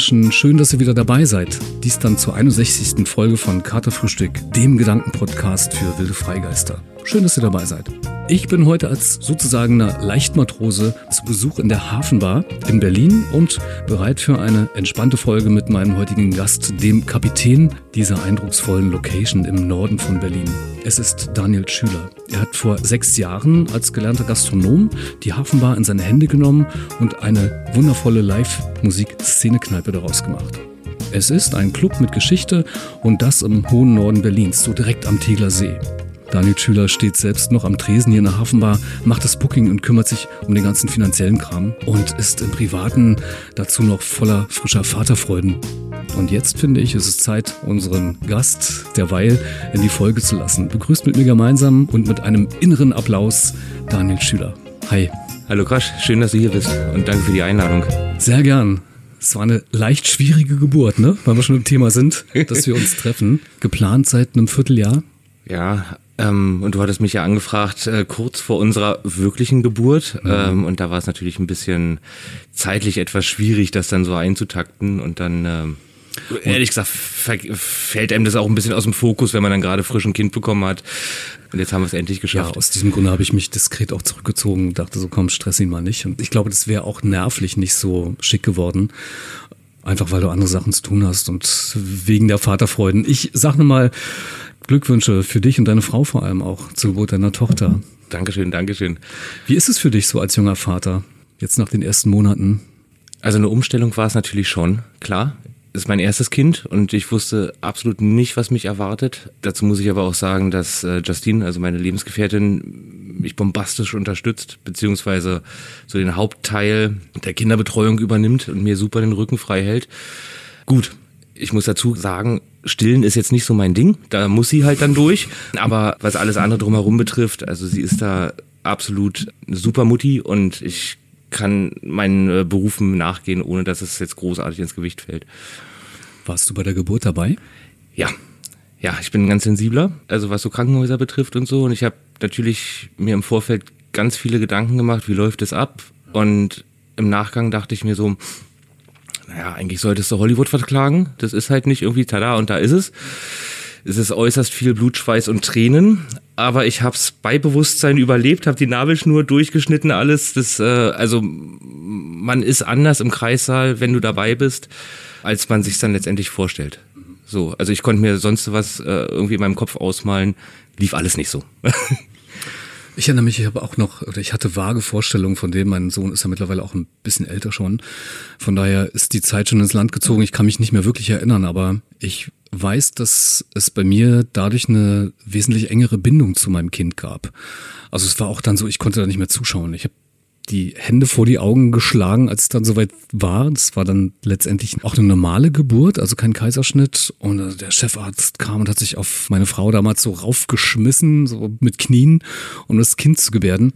Menschen, schön, dass ihr wieder dabei seid. Dies dann zur 61. Folge von Katerfrühstück, dem Gedankenpodcast für wilde Freigeister. Schön, dass ihr dabei seid. Ich bin heute als sozusagen eine Leichtmatrose zu Besuch in der Hafenbar in Berlin und bereit für eine entspannte Folge mit meinem heutigen Gast, dem Kapitän dieser eindrucksvollen Location im Norden von Berlin. Es ist Daniel Schüler. Er hat vor sechs Jahren als gelernter Gastronom die Hafenbar in seine Hände genommen und eine wundervolle Live-Musik-Szene-Kneipe daraus gemacht. Es ist ein Club mit Geschichte und das im hohen Norden Berlins, so direkt am Tegeler See. Daniel Schüler steht selbst noch am Tresen hier in der Hafenbar, macht das Booking und kümmert sich um den ganzen finanziellen Kram und ist im Privaten dazu noch voller frischer Vaterfreuden. Und jetzt finde ich, ist es Zeit, unseren Gast derweil in die Folge zu lassen. Begrüßt mit mir gemeinsam und mit einem inneren Applaus Daniel Schüler. Hi. Hallo Krasch, schön, dass du hier bist und danke für die Einladung. Sehr gern. Es war eine leicht schwierige Geburt, ne? Weil wir schon im Thema sind, dass wir uns treffen. Geplant seit einem Vierteljahr. Ja, ähm, und du hattest mich ja angefragt, äh, kurz vor unserer wirklichen Geburt. Mhm. Ähm, und da war es natürlich ein bisschen zeitlich etwas schwierig, das dann so einzutakten. Und dann, ähm, ehrlich gesagt, fällt einem das auch ein bisschen aus dem Fokus, wenn man dann gerade frisch ein Kind bekommen hat. Und jetzt haben wir es endlich geschafft. Ja, aus diesem Grunde habe ich mich diskret auch zurückgezogen und dachte so, komm, stress ihn mal nicht. Und ich glaube, das wäre auch nervlich nicht so schick geworden. Einfach weil du andere Sachen zu tun hast und wegen der Vaterfreuden. Ich sag nur mal, Glückwünsche für dich und deine Frau vor allem auch zur Geburt deiner Tochter. Dankeschön, Dankeschön. Wie ist es für dich so als junger Vater, jetzt nach den ersten Monaten? Also eine Umstellung war es natürlich schon, klar. ist mein erstes Kind und ich wusste absolut nicht, was mich erwartet. Dazu muss ich aber auch sagen, dass äh, Justine, also meine Lebensgefährtin, mich bombastisch unterstützt, beziehungsweise so den Hauptteil der Kinderbetreuung übernimmt und mir super den Rücken frei hält. Gut, ich muss dazu sagen, Stillen ist jetzt nicht so mein Ding. Da muss sie halt dann durch. Aber was alles andere drumherum betrifft, also sie ist da absolut eine super Mutti und ich kann meinen äh, Berufen nachgehen, ohne dass es jetzt großartig ins Gewicht fällt. Warst du bei der Geburt dabei? Ja. Ja, ich bin ganz sensibler, also was so Krankenhäuser betrifft und so. Und ich habe natürlich mir im Vorfeld ganz viele Gedanken gemacht, wie läuft es ab? Und im Nachgang dachte ich mir so, naja, eigentlich solltest du Hollywood verklagen. Das ist halt nicht irgendwie tada und da ist es. Es ist äußerst viel Blut, Schweiß und Tränen. Aber ich hab's bei Bewusstsein überlebt, habe die Nabelschnur durchgeschnitten, alles. Das, äh, also man ist anders im Kreissaal, wenn du dabei bist, als man sich dann letztendlich vorstellt. So, also ich konnte mir sonst was äh, irgendwie in meinem Kopf ausmalen, lief alles nicht so. Ich erinnere mich, ich habe auch noch, oder ich hatte vage Vorstellungen von dem, mein Sohn ist ja mittlerweile auch ein bisschen älter schon. Von daher ist die Zeit schon ins Land gezogen. Ich kann mich nicht mehr wirklich erinnern, aber ich weiß, dass es bei mir dadurch eine wesentlich engere Bindung zu meinem Kind gab. Also es war auch dann so, ich konnte da nicht mehr zuschauen. Ich habe die Hände vor die Augen geschlagen, als es dann soweit war. Das war dann letztendlich auch eine normale Geburt, also kein Kaiserschnitt. Und äh, der Chefarzt kam und hat sich auf meine Frau damals so raufgeschmissen, so mit Knien, um das Kind zu gebärden.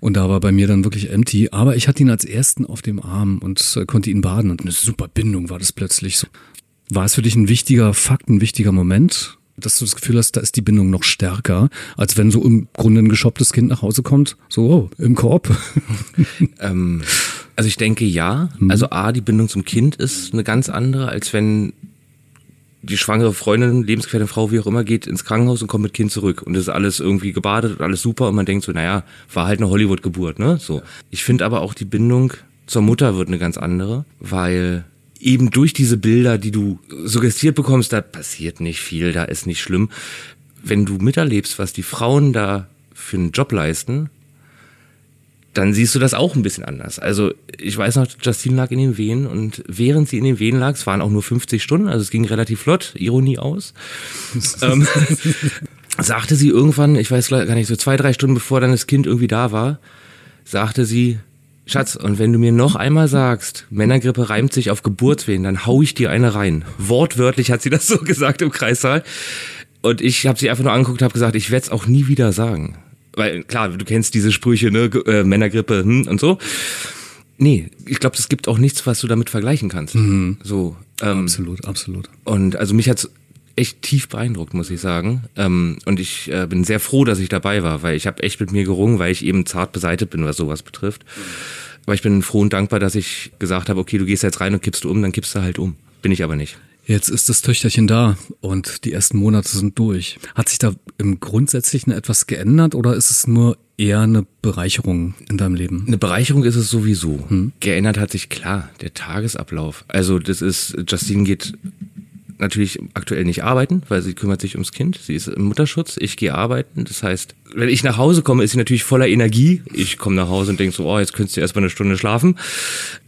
Und da war bei mir dann wirklich empty. Aber ich hatte ihn als ersten auf dem Arm und äh, konnte ihn baden. Und eine super Bindung war das plötzlich so. War es für dich ein wichtiger Fakt, ein wichtiger Moment? Dass du das Gefühl hast, da ist die Bindung noch stärker, als wenn so im Grunde ein geschopptes Kind nach Hause kommt, so oh, im Korb. ähm, also ich denke ja. Mhm. Also A, die Bindung zum Kind ist eine ganz andere, als wenn die schwangere Freundin, Lebensgefährtin, Frau, wie auch immer, geht ins Krankenhaus und kommt mit Kind zurück. Und es ist alles irgendwie gebadet und alles super und man denkt so, naja, war halt eine Hollywood-Geburt, ne? So. Ich finde aber auch die Bindung zur Mutter wird eine ganz andere, weil eben durch diese Bilder, die du suggestiert bekommst, da passiert nicht viel, da ist nicht schlimm. Wenn du miterlebst, was die Frauen da für einen Job leisten, dann siehst du das auch ein bisschen anders. Also ich weiß noch, Justine lag in den Wehen und während sie in den Wehen lag, es waren auch nur 50 Stunden, also es ging relativ flott, Ironie aus, ähm, sagte sie irgendwann, ich weiß gar nicht, so zwei, drei Stunden bevor dann das Kind irgendwie da war, sagte sie, Schatz, und wenn du mir noch einmal sagst, Männergrippe reimt sich auf Geburtswehen, dann hau ich dir eine rein. Wortwörtlich hat sie das so gesagt im Kreissaal. Und ich habe sie einfach nur angeguckt, habe gesagt, ich werde es auch nie wieder sagen. Weil klar, du kennst diese Sprüche, ne, äh, Männergrippe hm, und so. Nee, ich glaube, es gibt auch nichts, was du damit vergleichen kannst. Mhm. So, ähm, absolut, absolut. Und also mich hat's echt tief beeindruckt, muss ich sagen. Ähm, und ich äh, bin sehr froh, dass ich dabei war, weil ich habe echt mit mir gerungen, weil ich eben zart beseitigt bin, was sowas betrifft. Aber ich bin froh und dankbar, dass ich gesagt habe, okay, du gehst jetzt rein und kippst du um, dann kippst du halt um. Bin ich aber nicht. Jetzt ist das Töchterchen da und die ersten Monate sind durch. Hat sich da im Grundsätzlichen etwas geändert oder ist es nur eher eine Bereicherung in deinem Leben? Eine Bereicherung ist es sowieso. Hm. Geändert hat sich klar der Tagesablauf. Also das ist, Justine geht natürlich aktuell nicht arbeiten, weil sie kümmert sich ums Kind. Sie ist im Mutterschutz. Ich gehe arbeiten. Das heißt, wenn ich nach Hause komme, ist sie natürlich voller Energie. Ich komme nach Hause und denke so, oh, jetzt könntest du erstmal eine Stunde schlafen.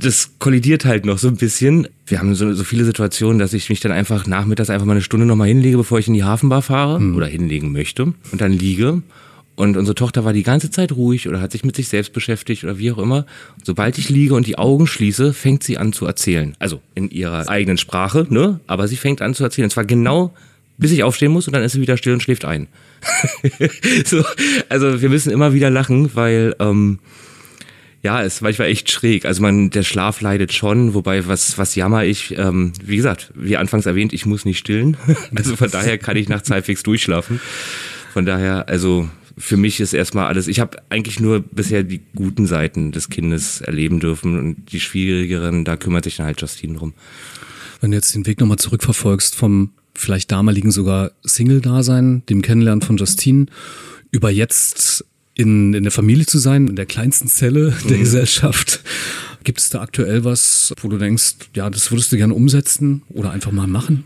Das kollidiert halt noch so ein bisschen. Wir haben so, so viele Situationen, dass ich mich dann einfach nachmittags einfach mal eine Stunde nochmal hinlege, bevor ich in die Hafenbar fahre hm. oder hinlegen möchte und dann liege und unsere Tochter war die ganze Zeit ruhig oder hat sich mit sich selbst beschäftigt oder wie auch immer. sobald ich liege und die Augen schließe, fängt sie an zu erzählen. Also in ihrer eigenen Sprache, ne? Aber sie fängt an zu erzählen. Und zwar genau, bis ich aufstehen muss und dann ist sie wieder still und schläft ein. so, also wir müssen immer wieder lachen, weil ähm, ja, es manchmal echt schräg. Also man, der Schlaf leidet schon, wobei was, was jammer ich, ähm, wie gesagt, wie anfangs erwähnt, ich muss nicht stillen. also von daher kann ich nachts halbwegs durchschlafen. Von daher, also für mich ist erstmal alles, ich habe eigentlich nur bisher die guten Seiten des Kindes erleben dürfen und die schwierigeren, da kümmert sich dann halt Justine drum. Wenn du jetzt den Weg nochmal zurückverfolgst vom vielleicht damaligen sogar Single-Dasein, dem Kennenlernen von Justine, über jetzt in, in der Familie zu sein, in der kleinsten Zelle der mhm. Gesellschaft. Gibt es da aktuell was, wo du denkst, ja, das würdest du gerne umsetzen oder einfach mal machen?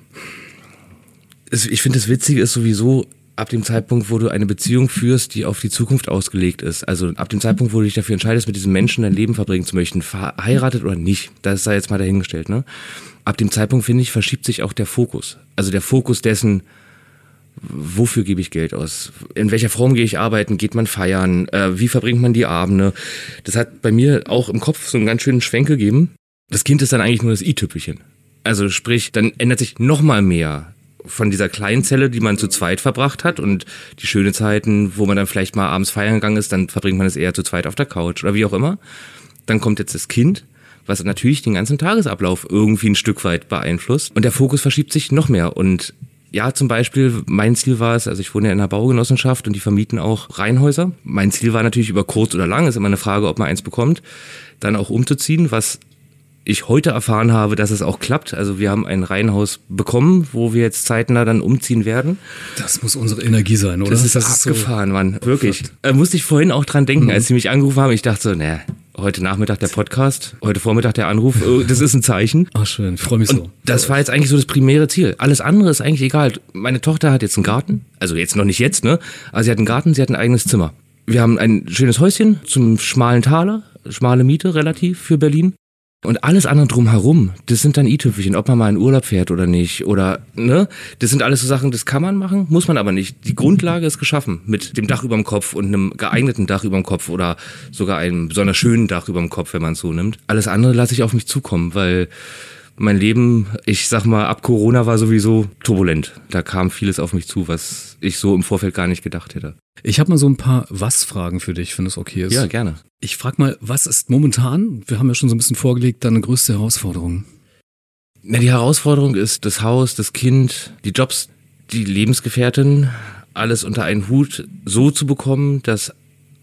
Ich finde, das Witzige ist sowieso, ab dem Zeitpunkt, wo du eine Beziehung führst, die auf die Zukunft ausgelegt ist. Also ab dem Zeitpunkt, wo du dich dafür entscheidest, mit diesem Menschen dein Leben verbringen zu möchten, verheiratet oder nicht, das sei jetzt mal dahingestellt, ne? Ab dem Zeitpunkt, finde ich, verschiebt sich auch der Fokus. Also der Fokus dessen, wofür gebe ich Geld aus? In welcher Form gehe ich arbeiten? Geht man feiern? Äh, wie verbringt man die Abende? Das hat bei mir auch im Kopf so einen ganz schönen Schwenk gegeben. Das Kind ist dann eigentlich nur das i-Tüppelchen. Also sprich, dann ändert sich noch mal mehr von dieser kleinen Zelle, die man zu zweit verbracht hat und die schönen Zeiten, wo man dann vielleicht mal abends feiern gegangen ist, dann verbringt man es eher zu zweit auf der Couch oder wie auch immer. Dann kommt jetzt das Kind, was natürlich den ganzen Tagesablauf irgendwie ein Stück weit beeinflusst und der Fokus verschiebt sich noch mehr und ja, zum Beispiel, mein Ziel war es, also ich wohne ja in einer Baugenossenschaft und die vermieten auch Reihenhäuser. Mein Ziel war natürlich über kurz oder lang, ist immer eine Frage, ob man eins bekommt, dann auch umzuziehen, was ich heute erfahren habe, dass es auch klappt. Also wir haben ein Reihenhaus bekommen, wo wir jetzt zeitnah dann umziehen werden. Das muss unsere Energie sein, oder? Das ist das abgefahren, so Mann. Wirklich. Äh, musste ich vorhin auch dran denken, mhm. als sie mich angerufen haben. Ich dachte so, ne, heute Nachmittag der Podcast, heute Vormittag der Anruf, oh, das ist ein Zeichen. Ach schön, ich freue mich Und so. Das war jetzt eigentlich so das primäre Ziel. Alles andere ist eigentlich egal. Meine Tochter hat jetzt einen Garten, also jetzt noch nicht jetzt, ne? Aber sie hat einen Garten, sie hat ein eigenes Zimmer. Wir haben ein schönes Häuschen zum schmalen Taler, schmale Miete relativ für Berlin. Und alles andere drumherum, das sind dann i-Tüpfelchen, ob man mal in Urlaub fährt oder nicht. Oder, ne? Das sind alles so Sachen, das kann man machen, muss man aber nicht. Die Grundlage ist geschaffen mit dem Dach über dem Kopf und einem geeigneten Dach über dem Kopf oder sogar einem besonders schönen Dach über dem Kopf, wenn man es so nimmt. Alles andere lasse ich auf mich zukommen, weil mein Leben, ich sag mal, ab Corona war sowieso turbulent. Da kam vieles auf mich zu, was ich so im Vorfeld gar nicht gedacht hätte. Ich habe mal so ein paar Was-Fragen für dich, wenn es okay ist. Ja, gerne. Ich frage mal, was ist momentan, wir haben ja schon so ein bisschen vorgelegt, deine größte Herausforderung? Na, die Herausforderung ist das Haus, das Kind, die Jobs, die Lebensgefährtin, alles unter einen Hut so zu bekommen, dass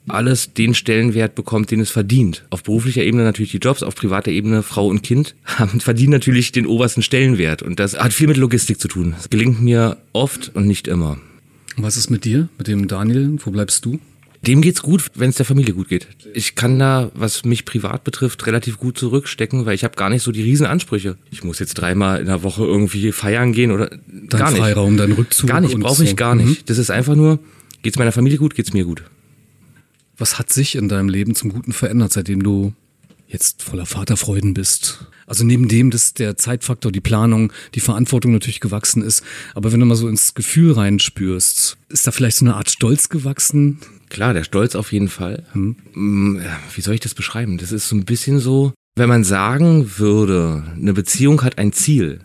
alles den Stellenwert bekommt, den es verdient. Auf beruflicher Ebene natürlich die Jobs, auf privater Ebene Frau und Kind haben, verdienen natürlich den obersten Stellenwert. Und das hat viel mit Logistik zu tun. Das gelingt mir oft und nicht immer. Was ist mit dir, mit dem Daniel? Wo bleibst du? Dem geht's gut, wenn es der Familie gut geht. Ich kann da, was mich privat betrifft, relativ gut zurückstecken, weil ich habe gar nicht so die Riesenansprüche. Ich muss jetzt dreimal in der Woche irgendwie feiern gehen oder dein gar nicht. Freiraum, dein Rückzug. Gar nicht, brauche ich so. gar nicht. Mhm. Das ist einfach nur, geht's meiner Familie gut, geht's mir gut. Was hat sich in deinem Leben zum Guten verändert, seitdem du jetzt voller Vaterfreuden bist? Also neben dem, dass der Zeitfaktor, die Planung, die Verantwortung natürlich gewachsen ist. Aber wenn du mal so ins Gefühl reinspürst, ist da vielleicht so eine Art Stolz gewachsen? Klar, der Stolz auf jeden Fall. Hm. Mm, wie soll ich das beschreiben? Das ist so ein bisschen so, wenn man sagen würde, eine Beziehung hat ein Ziel,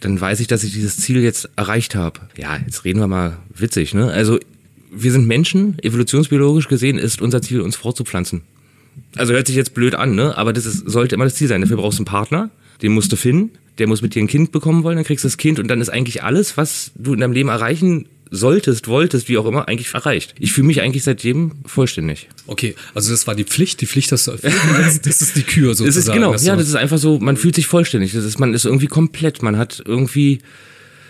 dann weiß ich, dass ich dieses Ziel jetzt erreicht habe. Ja, jetzt reden wir mal witzig, ne? Also wir sind Menschen, evolutionsbiologisch gesehen ist unser Ziel, uns fortzupflanzen. Also hört sich jetzt blöd an, ne? Aber das ist, sollte immer das Ziel sein. Dafür brauchst du einen Partner, den musst du finden, der muss mit dir ein Kind bekommen wollen, dann kriegst du das Kind und dann ist eigentlich alles, was du in deinem Leben erreichen solltest, wolltest, wie auch immer, eigentlich erreicht. Ich fühle mich eigentlich seitdem vollständig. Okay, also das war die Pflicht, die Pflicht hast du das ist die Kür sozusagen. Das ist genau, ja, das ist einfach so, man fühlt sich vollständig. Das ist, man ist irgendwie komplett, man hat irgendwie.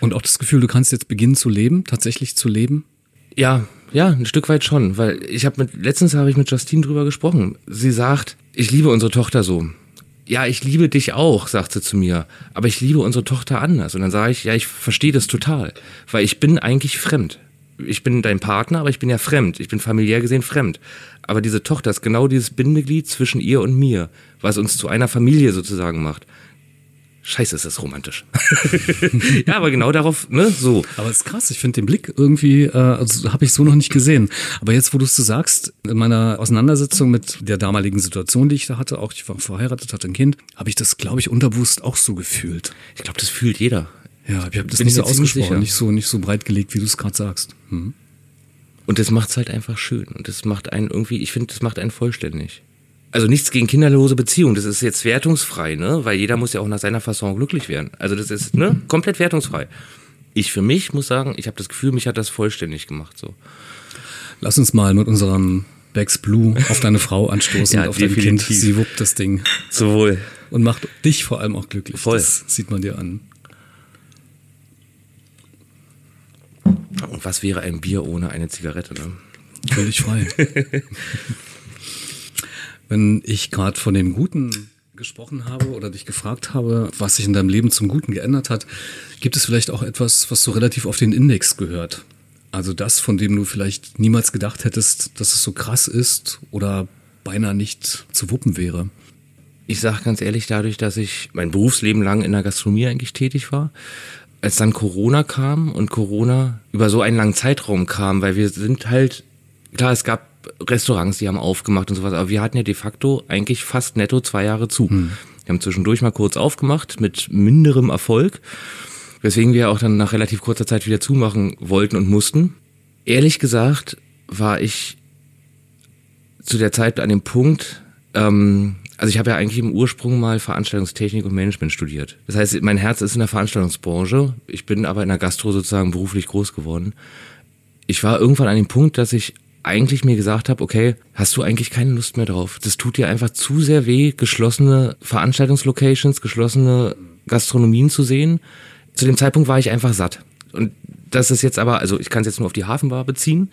Und auch das Gefühl, du kannst jetzt beginnen zu leben, tatsächlich zu leben? Ja, ja, ein Stück weit schon, weil ich habe mit letztens habe ich mit Justine drüber gesprochen. Sie sagt, ich liebe unsere Tochter so. Ja, ich liebe dich auch, sagt sie zu mir, aber ich liebe unsere Tochter anders. Und dann sage ich, ja, ich verstehe das total, weil ich bin eigentlich fremd. Ich bin dein Partner, aber ich bin ja fremd. Ich bin familiär gesehen fremd. Aber diese Tochter ist genau dieses Bindeglied zwischen ihr und mir, was uns zu einer Familie sozusagen macht. Scheiße, ist das romantisch. ja, aber genau darauf, ne, so. Aber es ist krass, ich finde den Blick irgendwie, äh, also habe ich so noch nicht gesehen. Aber jetzt, wo du es so sagst, in meiner Auseinandersetzung mit der damaligen Situation, die ich da hatte, auch ich war verheiratet, hatte ein Kind, habe ich das, glaube ich, unterbewusst auch so gefühlt. Ich glaube, das fühlt jeder. Ja, ich habe das Bin nicht so ausgesprochen, nicht so, nicht so breit gelegt, wie du es gerade sagst. Hm. Und das macht's halt einfach schön. Und das macht einen irgendwie, ich finde, das macht einen vollständig also nichts gegen kinderlose Beziehungen, das ist jetzt wertungsfrei, ne? Weil jeder muss ja auch nach seiner Fasson glücklich werden. Also das ist ne komplett wertungsfrei. Ich für mich muss sagen, ich habe das Gefühl, mich hat das vollständig gemacht so. Lass uns mal mit unserem Becks Blue auf deine Frau anstoßen ja, und auf definitiv. dein Kind. Sie wuppt das Ding. Zu wohl. Und macht dich vor allem auch glücklich. Voll. Das sieht man dir an. Und was wäre ein Bier ohne eine Zigarette, ne? Völlig frei. Wenn ich gerade von dem Guten gesprochen habe oder dich gefragt habe, was sich in deinem Leben zum Guten geändert hat, gibt es vielleicht auch etwas, was so relativ auf den Index gehört? Also das, von dem du vielleicht niemals gedacht hättest, dass es so krass ist oder beinahe nicht zu wuppen wäre. Ich sage ganz ehrlich, dadurch, dass ich mein Berufsleben lang in der Gastronomie eigentlich tätig war, als dann Corona kam und Corona über so einen langen Zeitraum kam, weil wir sind halt, klar, es gab Restaurants, die haben aufgemacht und sowas, aber wir hatten ja de facto eigentlich fast netto zwei Jahre zu. Hm. Wir haben zwischendurch mal kurz aufgemacht mit minderem Erfolg, weswegen wir auch dann nach relativ kurzer Zeit wieder zumachen wollten und mussten. Ehrlich gesagt war ich zu der Zeit an dem Punkt, ähm, also ich habe ja eigentlich im Ursprung mal Veranstaltungstechnik und Management studiert. Das heißt, mein Herz ist in der Veranstaltungsbranche. Ich bin aber in der Gastro sozusagen beruflich groß geworden. Ich war irgendwann an dem Punkt, dass ich eigentlich mir gesagt habe, okay, hast du eigentlich keine Lust mehr drauf. Das tut dir einfach zu sehr weh, geschlossene Veranstaltungslocations, geschlossene Gastronomien zu sehen. Zu dem Zeitpunkt war ich einfach satt. Und das ist jetzt aber, also ich kann es jetzt nur auf die Hafenbar beziehen,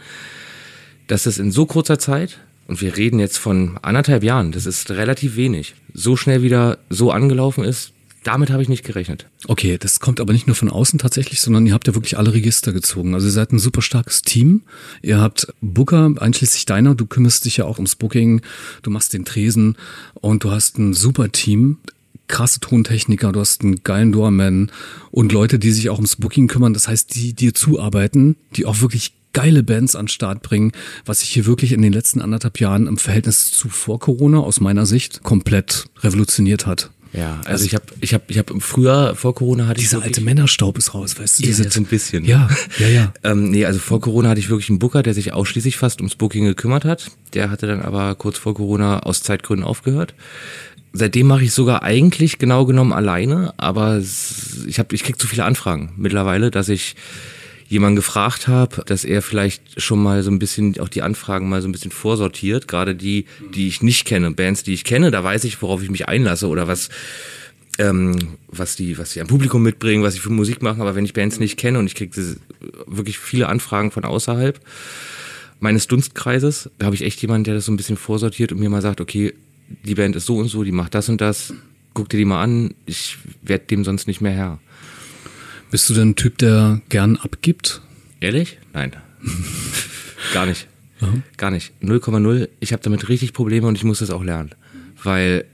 dass es in so kurzer Zeit, und wir reden jetzt von anderthalb Jahren, das ist relativ wenig, so schnell wieder so angelaufen ist, damit habe ich nicht gerechnet. Okay, das kommt aber nicht nur von außen tatsächlich, sondern ihr habt ja wirklich alle Register gezogen. Also ihr seid ein super starkes Team. Ihr habt Booker, einschließlich deiner, du kümmerst dich ja auch ums Booking, du machst den Tresen und du hast ein super Team krasse Tontechniker, du hast einen geilen Doorman und Leute, die sich auch ums Booking kümmern. Das heißt, die dir zuarbeiten, die auch wirklich geile Bands an Start bringen, was sich hier wirklich in den letzten anderthalb Jahren im Verhältnis zu vor Corona aus meiner Sicht komplett revolutioniert hat. Ja, also, also ich habe ich habe ich habe früher vor Corona hatte dieser ich alte Männerstaub ist raus, weißt du? Diese, ja, so ein bisschen. Ja, ja, ja. ähm, nee, also vor Corona hatte ich wirklich einen Booker, der sich ausschließlich fast ums Booking gekümmert hat. Der hatte dann aber kurz vor Corona aus Zeitgründen aufgehört. Seitdem mache ich sogar eigentlich genau genommen alleine, aber ich habe ich krieg zu viele Anfragen mittlerweile, dass ich jemanden gefragt habe, dass er vielleicht schon mal so ein bisschen auch die Anfragen mal so ein bisschen vorsortiert, gerade die, die ich nicht kenne, Bands, die ich kenne, da weiß ich, worauf ich mich einlasse oder was ähm, was die was die am Publikum mitbringen, was sie für Musik machen, aber wenn ich Bands nicht kenne und ich kriege wirklich viele Anfragen von außerhalb meines Dunstkreises, da habe ich echt jemanden, der das so ein bisschen vorsortiert und mir mal sagt, okay, die Band ist so und so, die macht das und das, guck dir die mal an, ich werde dem sonst nicht mehr Herr. Bist du denn ein Typ, der gern abgibt? Ehrlich? Nein. Gar nicht. Aha. Gar nicht. 0,0. Ich habe damit richtig Probleme und ich muss das auch lernen. Weil,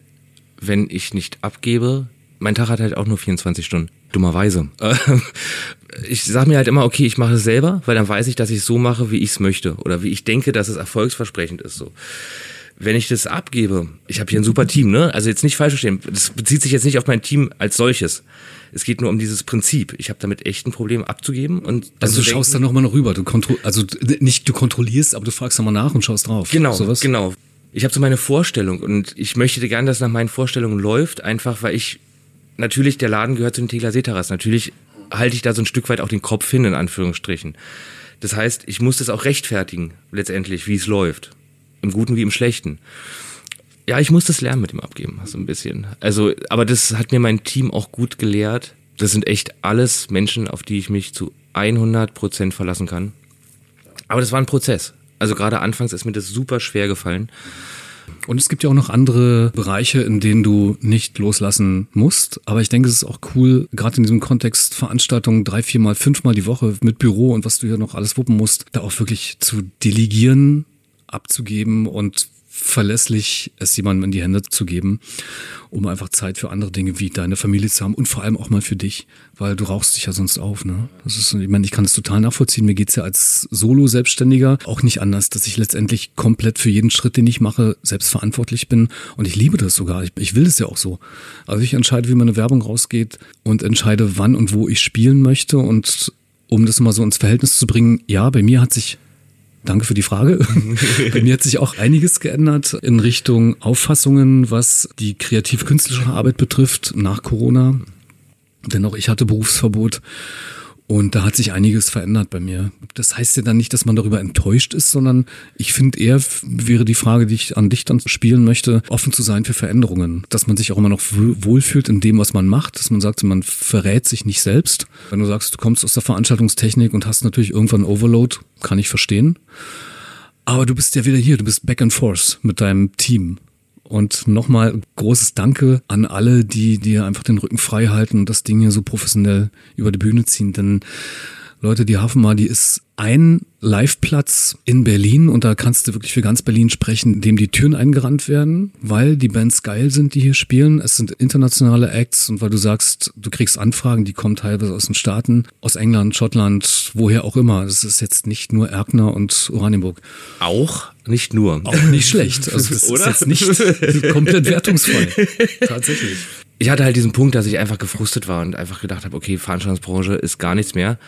wenn ich nicht abgebe, mein Tag hat halt auch nur 24 Stunden. Dummerweise. ich sage mir halt immer, okay, ich mache es selber, weil dann weiß ich, dass ich es so mache, wie ich es möchte. Oder wie ich denke, dass es erfolgsversprechend ist. So wenn ich das abgebe, ich habe hier ein super Team, ne? Also jetzt nicht falsch verstehen, das bezieht sich jetzt nicht auf mein Team als solches. Es geht nur um dieses Prinzip. Ich habe damit echt ein Problem abzugeben und also du denken, schaust dann noch mal noch rüber. Du kontro also nicht du kontrollierst, aber du fragst nochmal nach und schaust drauf. Genau, sowas? genau. Ich habe so meine Vorstellung und ich möchte gerne, dass nach meinen Vorstellungen läuft, einfach weil ich natürlich der Laden gehört zu den Tegler Seetaras. Natürlich halte ich da so ein Stück weit auch den Kopf hin in Anführungsstrichen. Das heißt, ich muss das auch rechtfertigen, letztendlich, wie es läuft. Im Guten wie im Schlechten. Ja, ich muss das lernen mit dem Abgeben, so ein bisschen. Also, aber das hat mir mein Team auch gut gelehrt. Das sind echt alles Menschen, auf die ich mich zu 100 Prozent verlassen kann. Aber das war ein Prozess. Also gerade anfangs ist mir das super schwer gefallen. Und es gibt ja auch noch andere Bereiche, in denen du nicht loslassen musst. Aber ich denke, es ist auch cool, gerade in diesem Kontext Veranstaltungen drei, viermal, fünfmal die Woche mit Büro und was du hier noch alles wuppen musst, da auch wirklich zu delegieren, abzugeben und verlässlich es jemandem in die Hände zu geben, um einfach Zeit für andere Dinge wie deine Familie zu haben und vor allem auch mal für dich, weil du rauchst dich ja sonst auf. Ne? Das ist, ich meine, ich kann es total nachvollziehen. Mir geht's ja als Solo-Selbstständiger auch nicht anders, dass ich letztendlich komplett für jeden Schritt, den ich mache, selbst verantwortlich bin. Und ich liebe das sogar. Ich, ich will es ja auch so. Also ich entscheide, wie meine Werbung rausgeht und entscheide, wann und wo ich spielen möchte. Und um das mal so ins Verhältnis zu bringen, ja, bei mir hat sich Danke für die Frage. Bei mir hat sich auch einiges geändert in Richtung Auffassungen, was die kreativ-künstlerische Arbeit betrifft nach Corona. Denn auch ich hatte Berufsverbot und da hat sich einiges verändert bei mir. Das heißt ja dann nicht, dass man darüber enttäuscht ist, sondern ich finde eher, wäre die Frage, die ich an dich dann spielen möchte, offen zu sein für Veränderungen. Dass man sich auch immer noch wohlfühlt in dem, was man macht, dass man sagt, man verrät sich nicht selbst. Wenn du sagst, du kommst aus der Veranstaltungstechnik und hast natürlich irgendwann Overload, kann ich verstehen. Aber du bist ja wieder hier, du bist back and forth mit deinem Team. Und nochmal großes Danke an alle, die dir einfach den Rücken frei halten und das Ding hier so professionell über die Bühne ziehen. Denn Leute, die Hafenmar, die ist ein Liveplatz in Berlin und da kannst du wirklich für ganz Berlin sprechen, dem die Türen eingerannt werden, weil die Bands geil sind, die hier spielen. Es sind internationale Acts und weil du sagst, du kriegst Anfragen, die kommen teilweise aus den Staaten, aus England, Schottland, woher auch immer. Das ist jetzt nicht nur Erkner und Oranienburg. Auch nicht nur. Auch nicht schlecht. Also das Oder? ist jetzt nicht komplett wertungsfrei. Tatsächlich. Ich hatte halt diesen Punkt, dass ich einfach gefrustet war und einfach gedacht habe, okay, Veranstaltungsbranche ist gar nichts mehr.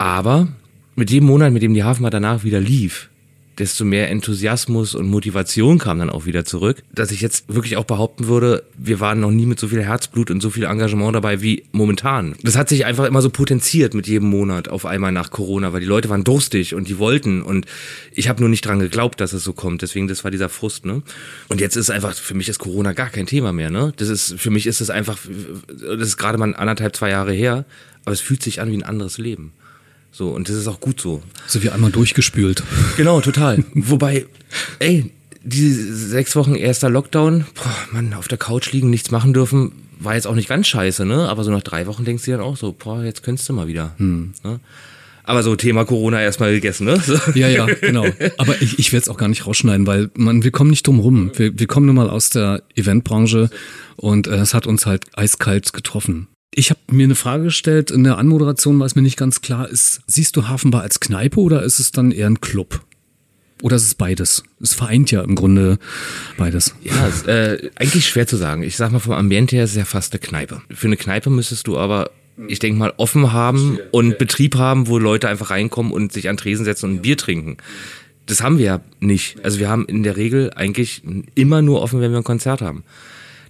Aber mit jedem Monat, mit dem die Hafenbar danach wieder lief, desto mehr Enthusiasmus und Motivation kam dann auch wieder zurück, dass ich jetzt wirklich auch behaupten würde, wir waren noch nie mit so viel Herzblut und so viel Engagement dabei wie momentan. Das hat sich einfach immer so potenziert mit jedem Monat auf einmal nach Corona, weil die Leute waren durstig und die wollten und ich habe nur nicht dran geglaubt, dass es so kommt. Deswegen das war dieser Frust, ne? Und jetzt ist einfach für mich ist Corona gar kein Thema mehr, ne? Das ist für mich ist es einfach das ist gerade mal anderthalb zwei Jahre her, aber es fühlt sich an wie ein anderes Leben. So, und das ist auch gut so. So wie einmal durchgespült. Genau, total. Wobei, ey, diese sechs Wochen erster Lockdown, boah, Mann, auf der Couch liegen, nichts machen dürfen, war jetzt auch nicht ganz scheiße, ne? Aber so nach drei Wochen denkst du dann auch so, boah, jetzt könntest du mal wieder. Hm. Ne? Aber so Thema Corona erstmal gegessen, ne? So. Ja, ja, genau. Aber ich, ich werde es auch gar nicht rausschneiden, weil man, wir kommen nicht drum rum. Wir, wir kommen nun mal aus der Eventbranche und äh, es hat uns halt eiskalt getroffen. Ich habe mir eine Frage gestellt in der Anmoderation, weil es mir nicht ganz klar ist. Siehst du Hafenbar als Kneipe oder ist es dann eher ein Club? Oder ist es beides? Es vereint ja im Grunde beides. Ja, ist, äh, eigentlich schwer zu sagen. Ich sag mal, vom Ambiente her ist es ja fast eine Kneipe. Für eine Kneipe müsstest du aber, ich denke mal, offen haben und Betrieb haben, wo Leute einfach reinkommen und sich an Tresen setzen und ein Bier trinken. Das haben wir ja nicht. Also wir haben in der Regel eigentlich immer nur offen, wenn wir ein Konzert haben.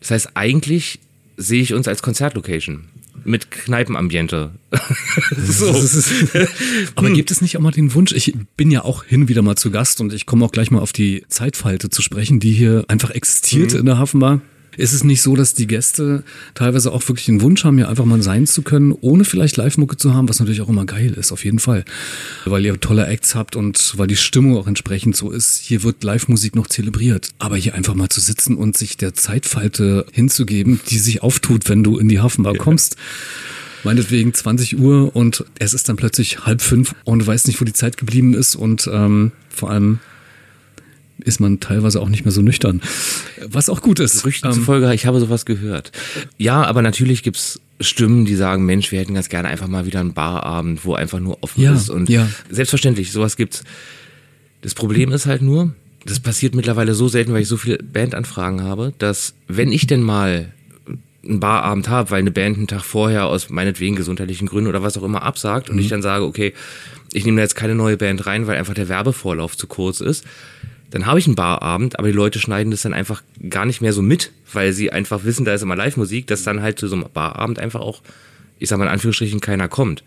Das heißt, eigentlich sehe ich uns als Konzertlocation mit Kneipenambiente. so. Aber gibt es nicht auch mal den Wunsch, ich bin ja auch hin wieder mal zu Gast und ich komme auch gleich mal auf die Zeitfalte zu sprechen, die hier einfach existiert mhm. in der Hafenbar. Ist es nicht so, dass die Gäste teilweise auch wirklich den Wunsch haben, hier einfach mal sein zu können, ohne vielleicht Live-Mucke zu haben, was natürlich auch immer geil ist, auf jeden Fall. Weil ihr tolle Acts habt und weil die Stimmung auch entsprechend so ist, hier wird Live-Musik noch zelebriert. Aber hier einfach mal zu sitzen und sich der Zeitfalte hinzugeben, die sich auftut, wenn du in die Hafenbar kommst. meinetwegen 20 Uhr und es ist dann plötzlich halb fünf und du weißt nicht, wo die Zeit geblieben ist und ähm, vor allem ist man teilweise auch nicht mehr so nüchtern. Was auch gut ist. Gerüchten ähm, zufolge, ich habe sowas gehört. Ja, aber natürlich gibt's Stimmen, die sagen, Mensch, wir hätten ganz gerne einfach mal wieder einen Barabend, wo einfach nur offen ja, ist. Und ja. selbstverständlich, sowas gibt's. Das Problem ist halt nur, das passiert mittlerweile so selten, weil ich so viele Bandanfragen habe, dass wenn ich denn mal einen Barabend habe, weil eine Band einen Tag vorher aus meinetwegen gesundheitlichen Gründen oder was auch immer absagt mhm. und ich dann sage, okay, ich nehme da jetzt keine neue Band rein, weil einfach der Werbevorlauf zu kurz ist, dann habe ich einen Barabend, aber die Leute schneiden das dann einfach gar nicht mehr so mit, weil sie einfach wissen, da ist immer Live-Musik, dass dann halt zu so einem Barabend einfach auch, ich sag mal in Anführungsstrichen, keiner kommt.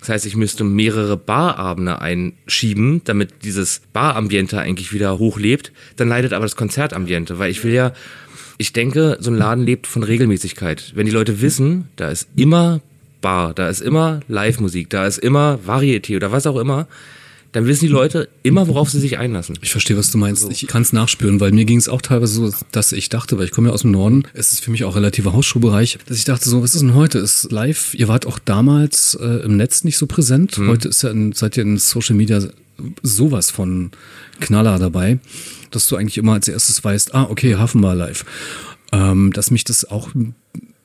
Das heißt, ich müsste mehrere Barabende einschieben, damit dieses Barambiente eigentlich wieder hochlebt. Dann leidet aber das Konzertambiente, weil ich will ja, ich denke, so ein Laden lebt von Regelmäßigkeit. Wenn die Leute wissen, da ist immer Bar, da ist immer Live-Musik, da ist immer Varieté oder was auch immer, dann wissen die Leute immer, worauf sie sich einlassen. Ich verstehe, was du meinst. Ich kann es nachspüren, weil mir ging es auch teilweise so, dass ich dachte, weil ich komme ja aus dem Norden, es ist für mich auch relativer Hausschuhbereich, dass ich dachte so, was ist denn heute? Ist live, ihr wart auch damals äh, im Netz nicht so präsent. Mhm. Heute ist ja in, seid ihr in Social Media sowas von Knaller dabei, dass du eigentlich immer als erstes weißt, ah, okay, Hafenbar live. Ähm, dass mich das auch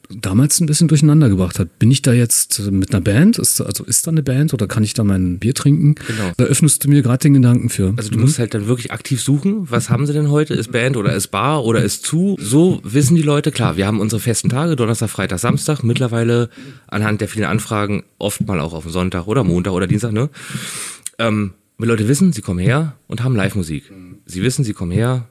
damals ein bisschen durcheinander gebracht hat. Bin ich da jetzt mit einer Band? Ist, also ist da eine Band oder kann ich da mein Bier trinken? Genau. Da öffnest du mir gerade den Gedanken für. Also du mhm. musst halt dann wirklich aktiv suchen. Was haben sie denn heute? Ist Band oder ist Bar oder ist zu? So wissen die Leute, klar, wir haben unsere festen Tage, Donnerstag, Freitag, Samstag. Mittlerweile anhand der vielen Anfragen oft mal auch auf den Sonntag oder Montag oder Dienstag, ne? Ähm, die Leute wissen, sie kommen her und haben Live-Musik. Sie wissen, sie kommen her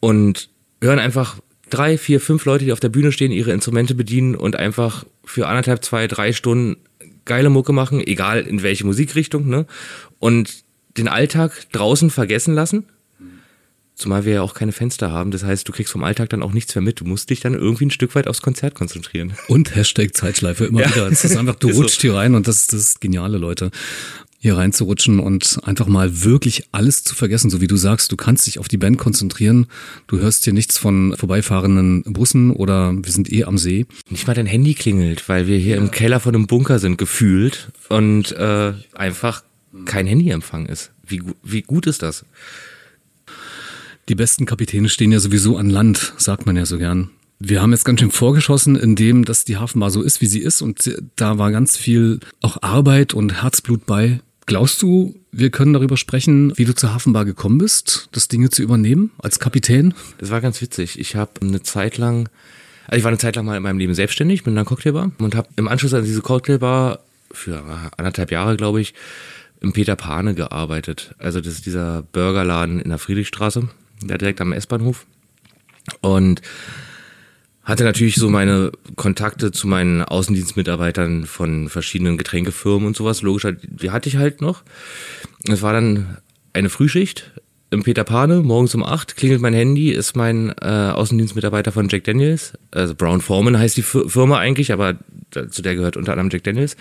und hören einfach drei, vier, fünf Leute, die auf der Bühne stehen, ihre Instrumente bedienen und einfach für anderthalb, zwei, drei Stunden geile Mucke machen, egal in welche Musikrichtung, ne? Und den Alltag draußen vergessen lassen. Zumal wir ja auch keine Fenster haben. Das heißt, du kriegst vom Alltag dann auch nichts mehr mit. Du musst dich dann irgendwie ein Stück weit aufs Konzert konzentrieren. Und Hashtag Zeitschleife immer ja. wieder. Es ist einfach, du rutscht hier rein und das, das ist geniale, Leute hier reinzurutschen und einfach mal wirklich alles zu vergessen, so wie du sagst, du kannst dich auf die Band konzentrieren, du hörst hier nichts von vorbeifahrenden Bussen oder wir sind eh am See. Nicht mal dein Handy klingelt, weil wir hier ja. im Keller von einem Bunker sind, gefühlt und äh, einfach kein Handyempfang ist. Wie, wie gut ist das? Die besten Kapitäne stehen ja sowieso an Land, sagt man ja so gern. Wir haben jetzt ganz schön vorgeschossen, indem dass die Hafenbar so ist, wie sie ist und da war ganz viel auch Arbeit und Herzblut bei. Glaubst du, wir können darüber sprechen, wie du zur Hafenbar gekommen bist, das Dinge zu übernehmen als Kapitän? Das war ganz witzig. Ich habe eine Zeit lang, also ich war eine Zeit lang mal in meinem Leben selbstständig mit einer Cocktailbar und habe im Anschluss an diese Cocktailbar für anderthalb Jahre, glaube ich, im Peter Pane gearbeitet. Also das ist dieser Burgerladen in der Friedrichstraße, der direkt am S-Bahnhof. Und hatte natürlich so meine Kontakte zu meinen Außendienstmitarbeitern von verschiedenen Getränkefirmen und sowas. Logisch, die hatte ich halt noch. Es war dann eine Frühschicht im Peter Pane, morgens um acht klingelt mein Handy, ist mein äh, Außendienstmitarbeiter von Jack Daniels, also Brown Foreman heißt die Firma eigentlich, aber zu der gehört unter anderem Jack Daniels,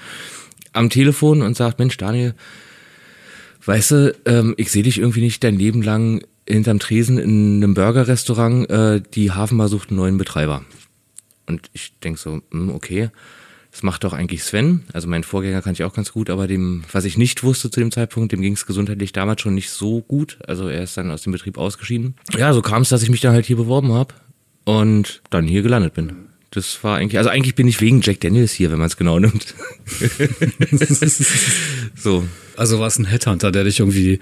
am Telefon und sagt, Mensch Daniel, weißt du, ähm, ich sehe dich irgendwie nicht dein Leben lang hinterm Tresen in einem Burgerrestaurant, äh, die Hafenbar sucht einen neuen Betreiber. Und ich denke so, hm, okay, das macht doch eigentlich Sven. Also mein Vorgänger kann ich auch ganz gut, aber dem, was ich nicht wusste zu dem Zeitpunkt, dem ging es gesundheitlich damals schon nicht so gut. Also er ist dann aus dem Betrieb ausgeschieden. Ja, so kam es, dass ich mich dann halt hier beworben habe und dann hier gelandet bin. Das war eigentlich, also eigentlich bin ich wegen Jack Daniels hier, wenn man es genau nimmt. so. Also war es ein Headhunter, der dich irgendwie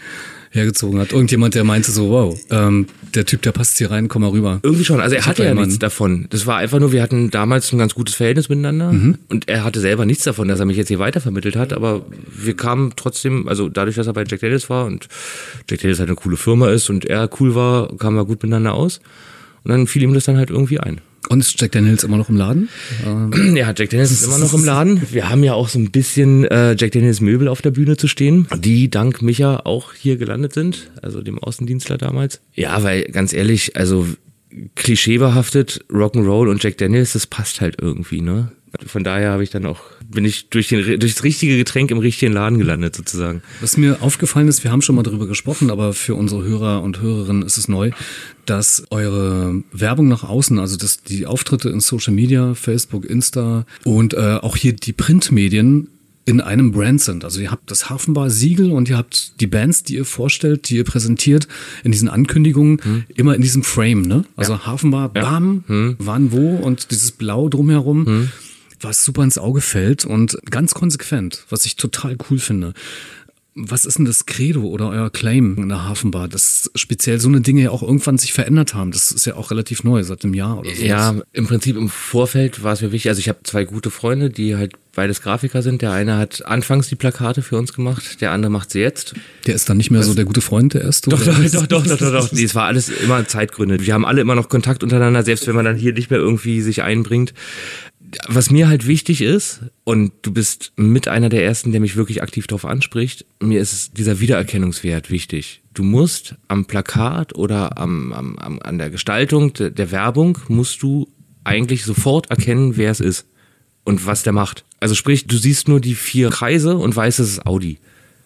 hergezogen hat. Irgendjemand, der meinte so, wow, ähm, der Typ, der passt hier rein, komm mal rüber. Irgendwie schon. Also er ich hatte ja nichts davon. Das war einfach nur, wir hatten damals ein ganz gutes Verhältnis miteinander mhm. und er hatte selber nichts davon, dass er mich jetzt hier weitervermittelt hat, aber wir kamen trotzdem, also dadurch, dass er bei Jack Daniels war und Jack Daniels halt eine coole Firma ist und er cool war, kamen wir gut miteinander aus. Und dann fiel ihm das dann halt irgendwie ein. Und ist Jack Daniels immer noch im Laden? Ja, Jack Daniels ist immer noch im Laden. Wir haben ja auch so ein bisschen äh, Jack Daniels Möbel auf der Bühne zu stehen, die dank Micha auch hier gelandet sind, also dem Außendienstler damals. Ja, weil ganz ehrlich, also klischeebehaftet Rock'n'Roll und Jack Daniels, das passt halt irgendwie, ne? Von daher habe ich dann auch, bin ich durch, den, durch das richtige Getränk im richtigen Laden gelandet, sozusagen. Was mir aufgefallen ist, wir haben schon mal darüber gesprochen, aber für unsere Hörer und Hörerinnen ist es neu, dass eure Werbung nach außen, also dass die Auftritte in Social Media, Facebook, Insta und äh, auch hier die Printmedien in einem Brand sind. Also ihr habt das Hafenbar-Siegel und ihr habt die Bands, die ihr vorstellt, die ihr präsentiert in diesen Ankündigungen, hm. immer in diesem Frame, ne? Also ja. Hafenbar, bam, ja. hm. wann, wo und dieses Blau drumherum. Hm was super ins Auge fällt und ganz konsequent, was ich total cool finde. Was ist denn das Credo oder euer Claim in der Hafenbar, dass speziell so eine Dinge ja auch irgendwann sich verändert haben? Das ist ja auch relativ neu, seit einem Jahr oder so. Ja, im Prinzip im Vorfeld war es mir wichtig. Also ich habe zwei gute Freunde, die halt beides Grafiker sind. Der eine hat anfangs die Plakate für uns gemacht, der andere macht sie jetzt. Der ist dann nicht mehr Was? so der gute Freund, der erste? Doch, doch, doch, doch, doch, doch, doch. Nee, es war alles immer Zeitgründe. Wir haben alle immer noch Kontakt untereinander, selbst wenn man dann hier nicht mehr irgendwie sich einbringt was mir halt wichtig ist, und du bist mit einer der ersten, der mich wirklich aktiv darauf anspricht, mir ist dieser Wiedererkennungswert wichtig. Du musst am Plakat oder am, am, am, an der Gestaltung de, der Werbung musst du eigentlich sofort erkennen, wer es ist und was der macht. Also sprich, du siehst nur die vier Kreise und weißt, es ist Audi.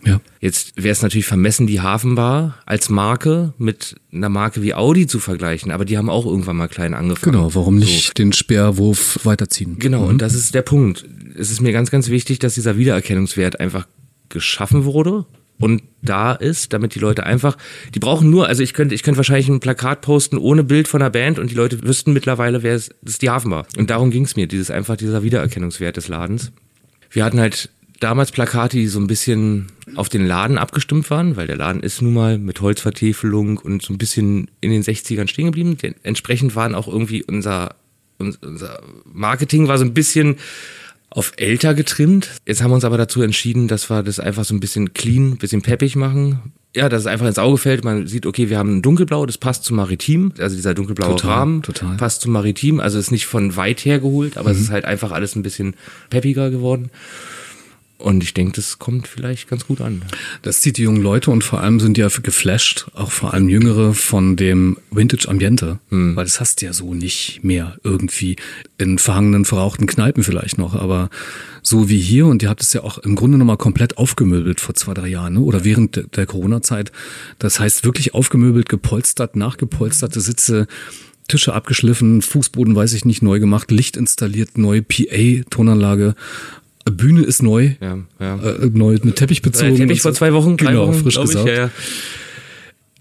Ja. Jetzt wäre es natürlich vermessen, die Hafenbar als Marke mit einer Marke wie Audi zu vergleichen, aber die haben auch irgendwann mal klein angefangen. Genau, warum nicht so. den Speerwurf weiterziehen? Genau, mhm. und das ist der Punkt. Es ist mir ganz, ganz wichtig, dass dieser Wiedererkennungswert einfach geschaffen wurde und da ist, damit die Leute einfach, die brauchen nur, also ich könnte, ich könnte wahrscheinlich ein Plakat posten ohne Bild von der Band und die Leute wüssten mittlerweile, wer es, das ist die Hafenbar. Und darum ging es mir, dieses einfach dieser Wiedererkennungswert des Ladens. Wir hatten halt damals Plakate, die so ein bisschen auf den Laden abgestimmt waren, weil der Laden ist nun mal mit Holzvertäfelung und so ein bisschen in den 60ern stehen geblieben. Entsprechend waren auch irgendwie unser, unser Marketing war so ein bisschen auf älter getrimmt. Jetzt haben wir uns aber dazu entschieden, dass wir das einfach so ein bisschen clean, ein bisschen peppig machen. Ja, dass es einfach ins Auge fällt. Man sieht, okay, wir haben ein dunkelblau, das passt zum Maritim. Also dieser dunkelblaue total, Rahmen total. passt zum Maritim. Also ist nicht von weit her geholt, aber mhm. es ist halt einfach alles ein bisschen peppiger geworden. Und ich denke, das kommt vielleicht ganz gut an. Das zieht die jungen Leute und vor allem sind ja geflasht, auch vor allem Jüngere, von dem Vintage Ambiente. Hm. Weil das hast du ja so nicht mehr irgendwie in verhangenen, verrauchten Kneipen vielleicht noch. Aber so wie hier, und ihr habt es ja auch im Grunde nochmal komplett aufgemöbelt vor zwei, drei Jahren, ne? oder während der Corona-Zeit. Das heißt wirklich aufgemöbelt, gepolstert, nachgepolsterte Sitze, Tische abgeschliffen, Fußboden, weiß ich nicht, neu gemacht, Licht installiert, neue PA-Tonanlage Bühne ist neu, ja, ja. Äh, neu mit Teppich bezogen. Teppich vor zwei Wochen, genau, Wochen, frisch gesagt. Ich, ja,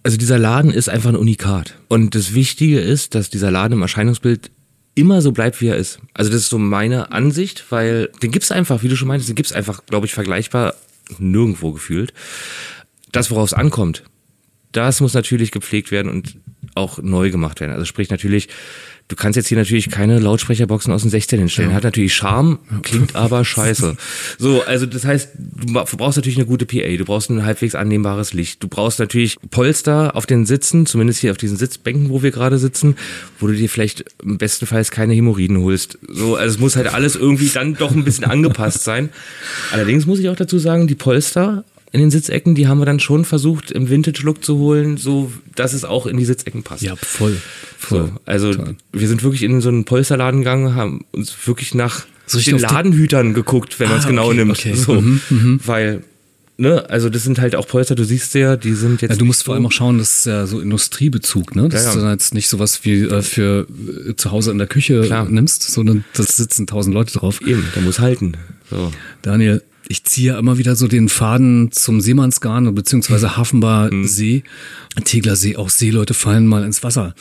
also dieser Laden ist einfach ein Unikat. Und das Wichtige ist, dass dieser Laden im Erscheinungsbild immer so bleibt, wie er ist. Also das ist so meine Ansicht, weil den gibt's einfach, wie du schon meintest, den gibt's einfach, glaube ich, vergleichbar nirgendwo gefühlt. Das, worauf es ankommt, das muss natürlich gepflegt werden und auch neu gemacht werden. Also sprich natürlich Du kannst jetzt hier natürlich keine Lautsprecherboxen aus dem 16 hinstellen. Ja. Hat natürlich Charme, klingt aber scheiße. So, also das heißt, du brauchst natürlich eine gute PA, du brauchst ein halbwegs annehmbares Licht. Du brauchst natürlich Polster auf den Sitzen, zumindest hier auf diesen Sitzbänken, wo wir gerade sitzen, wo du dir vielleicht im besten Fall keine Hämorrhoiden holst. So, also es muss halt alles irgendwie dann doch ein bisschen angepasst sein. Allerdings muss ich auch dazu sagen, die Polster in den Sitzecken, die haben wir dann schon versucht, im Vintage-Look zu holen, so dass es auch in die Sitzecken passt. Ja, voll. voll so, also total. wir sind wirklich in so einen Polsterladen gegangen, haben uns wirklich nach so den Ladenhütern geguckt, wenn ah, man es genau okay, nimmt. Okay. So, mhm, mhm, weil Ne, also das sind halt auch Polster, du siehst ja, die sind jetzt. Ja, du musst vor allem auch schauen, das ist ja so Industriebezug, ne? Das ja, ja. ist dann jetzt nicht sowas wie äh, für äh, zu Hause in der Küche Klar. nimmst, sondern da sitzen tausend Leute drauf. Eben, der muss halten. So. Daniel, ich ziehe immer wieder so den Faden zum Seemannsgarn beziehungsweise mhm. Hafenbar mhm. See, Tegler See, auch Seeleute fallen mal ins Wasser.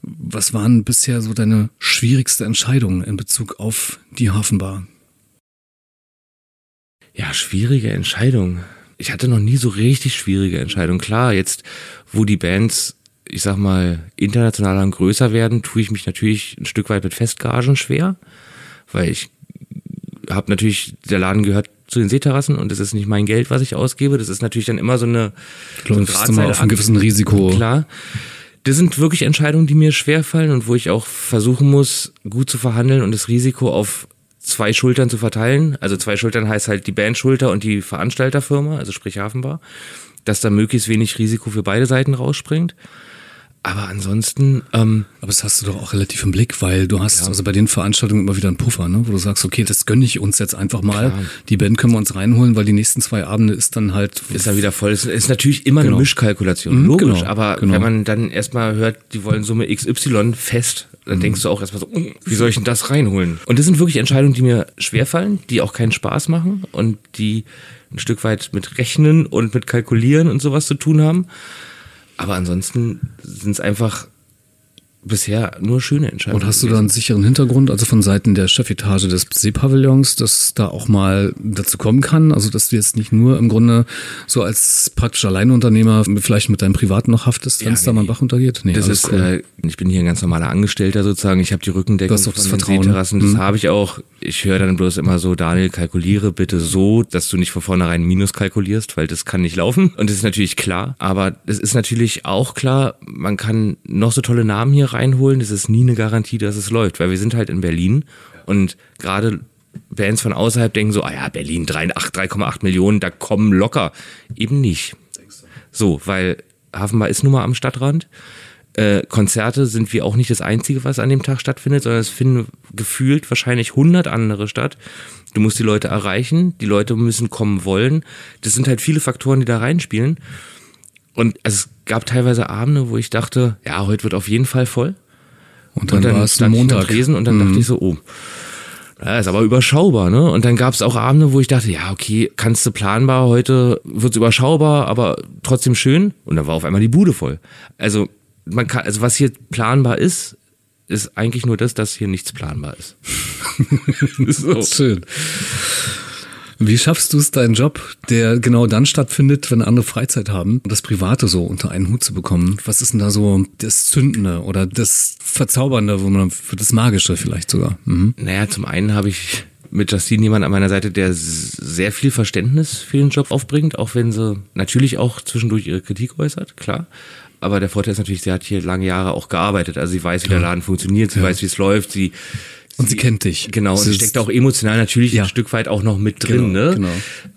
Was waren bisher so deine schwierigste Entscheidung in Bezug auf die Hafenbar? Ja, schwierige Entscheidung. Ich hatte noch nie so richtig schwierige Entscheidungen. Klar, jetzt, wo die Bands, ich sag mal, internationaler und größer werden, tue ich mich natürlich ein Stück weit mit Festgagen schwer, weil ich habe natürlich, der Laden gehört zu den Seeterrassen und das ist nicht mein Geld, was ich ausgebe. Das ist natürlich dann immer so eine. Du so läufst immer auf ein gewissen Risiko. Klar. Das sind wirklich Entscheidungen, die mir schwerfallen und wo ich auch versuchen muss, gut zu verhandeln und das Risiko auf zwei Schultern zu verteilen. Also zwei Schultern heißt halt die Bandschulter und die Veranstalterfirma, also sprich Hafenbar, dass da möglichst wenig Risiko für beide Seiten rausspringt. Aber ansonsten. Ähm, aber das hast du doch auch relativ im Blick, weil du hast ja. also bei den Veranstaltungen immer wieder einen Puffer, ne? wo du sagst, okay, das gönne ich uns jetzt einfach mal. Klar. Die Band können wir uns reinholen, weil die nächsten zwei Abende ist dann halt. Ist dann wieder voll. Es ist natürlich immer genau. eine Mischkalkulation, mhm, logisch. Genau, aber genau. wenn man dann erstmal hört, die wollen Summe XY fest, dann mhm. denkst du auch erstmal so, hm, wie soll ich denn das reinholen? Und das sind wirklich Entscheidungen, die mir schwerfallen, die auch keinen Spaß machen und die ein Stück weit mit Rechnen und mit Kalkulieren und sowas zu tun haben. Aber ansonsten sind es einfach bisher nur schöne Entscheidungen. Und hast du da einen sicheren Hintergrund, also von Seiten der Chefetage des Seepavillons, dass da auch mal dazu kommen kann? Also, dass du jetzt nicht nur im Grunde so als praktischer Alleinunternehmer vielleicht mit deinem Privaten noch haftest, wenn es ja, nee, da mal ein Bach untergeht? Nee, das ist, cool. äh, ich bin hier ein ganz normaler Angestellter sozusagen. Ich habe die Rückendeckung das von den Seeterrassen. Das mhm. habe ich auch. Ich höre dann bloß immer so, Daniel, kalkuliere bitte so, dass du nicht von vornherein Minus kalkulierst, weil das kann nicht laufen. Und das ist natürlich klar. Aber es ist natürlich auch klar, man kann noch so tolle Namen hier reinholen. Das ist nie eine Garantie, dass es läuft, weil wir sind halt in Berlin und gerade Bands von außerhalb denken so, ah ja, Berlin 3,8 Millionen, da kommen locker. Eben nicht. So, weil Hafenbar ist nun mal am Stadtrand. Äh, Konzerte sind wir auch nicht das Einzige, was an dem Tag stattfindet, sondern es finden gefühlt wahrscheinlich 100 andere statt. Du musst die Leute erreichen, die Leute müssen kommen wollen. Das sind halt viele Faktoren, die da reinspielen. Und es gab teilweise Abende, wo ich dachte, ja, heute wird auf jeden Fall voll. Und dann, und dann war es Montag. Tresen und dann mhm. dachte ich so, oh, ja, ist aber überschaubar, ne? Und dann gab es auch Abende, wo ich dachte, ja, okay, kannst du planbar, heute wird's überschaubar, aber trotzdem schön. Und dann war auf einmal die Bude voll. Also, man kann, also was hier planbar ist, ist eigentlich nur das, dass hier nichts planbar ist. so. Schön. Wie schaffst du es, deinen Job, der genau dann stattfindet, wenn andere Freizeit haben, das Private so unter einen Hut zu bekommen? Was ist denn da so das Zündende oder das Verzaubernde, wo man für das Magische vielleicht sogar? Mhm. Naja, zum einen habe ich mit Justine jemand an meiner Seite, der sehr viel Verständnis für den Job aufbringt, auch wenn sie natürlich auch zwischendurch ihre Kritik äußert, klar. Aber der Vorteil ist natürlich, sie hat hier lange Jahre auch gearbeitet. Also sie weiß, wie der Laden funktioniert, sie ja. weiß, wie es läuft, sie und sie, kennt dich. Genau, und sie steckt auch emotional natürlich ja. ein Stück weit auch noch mit drin, genau, ne? Genau.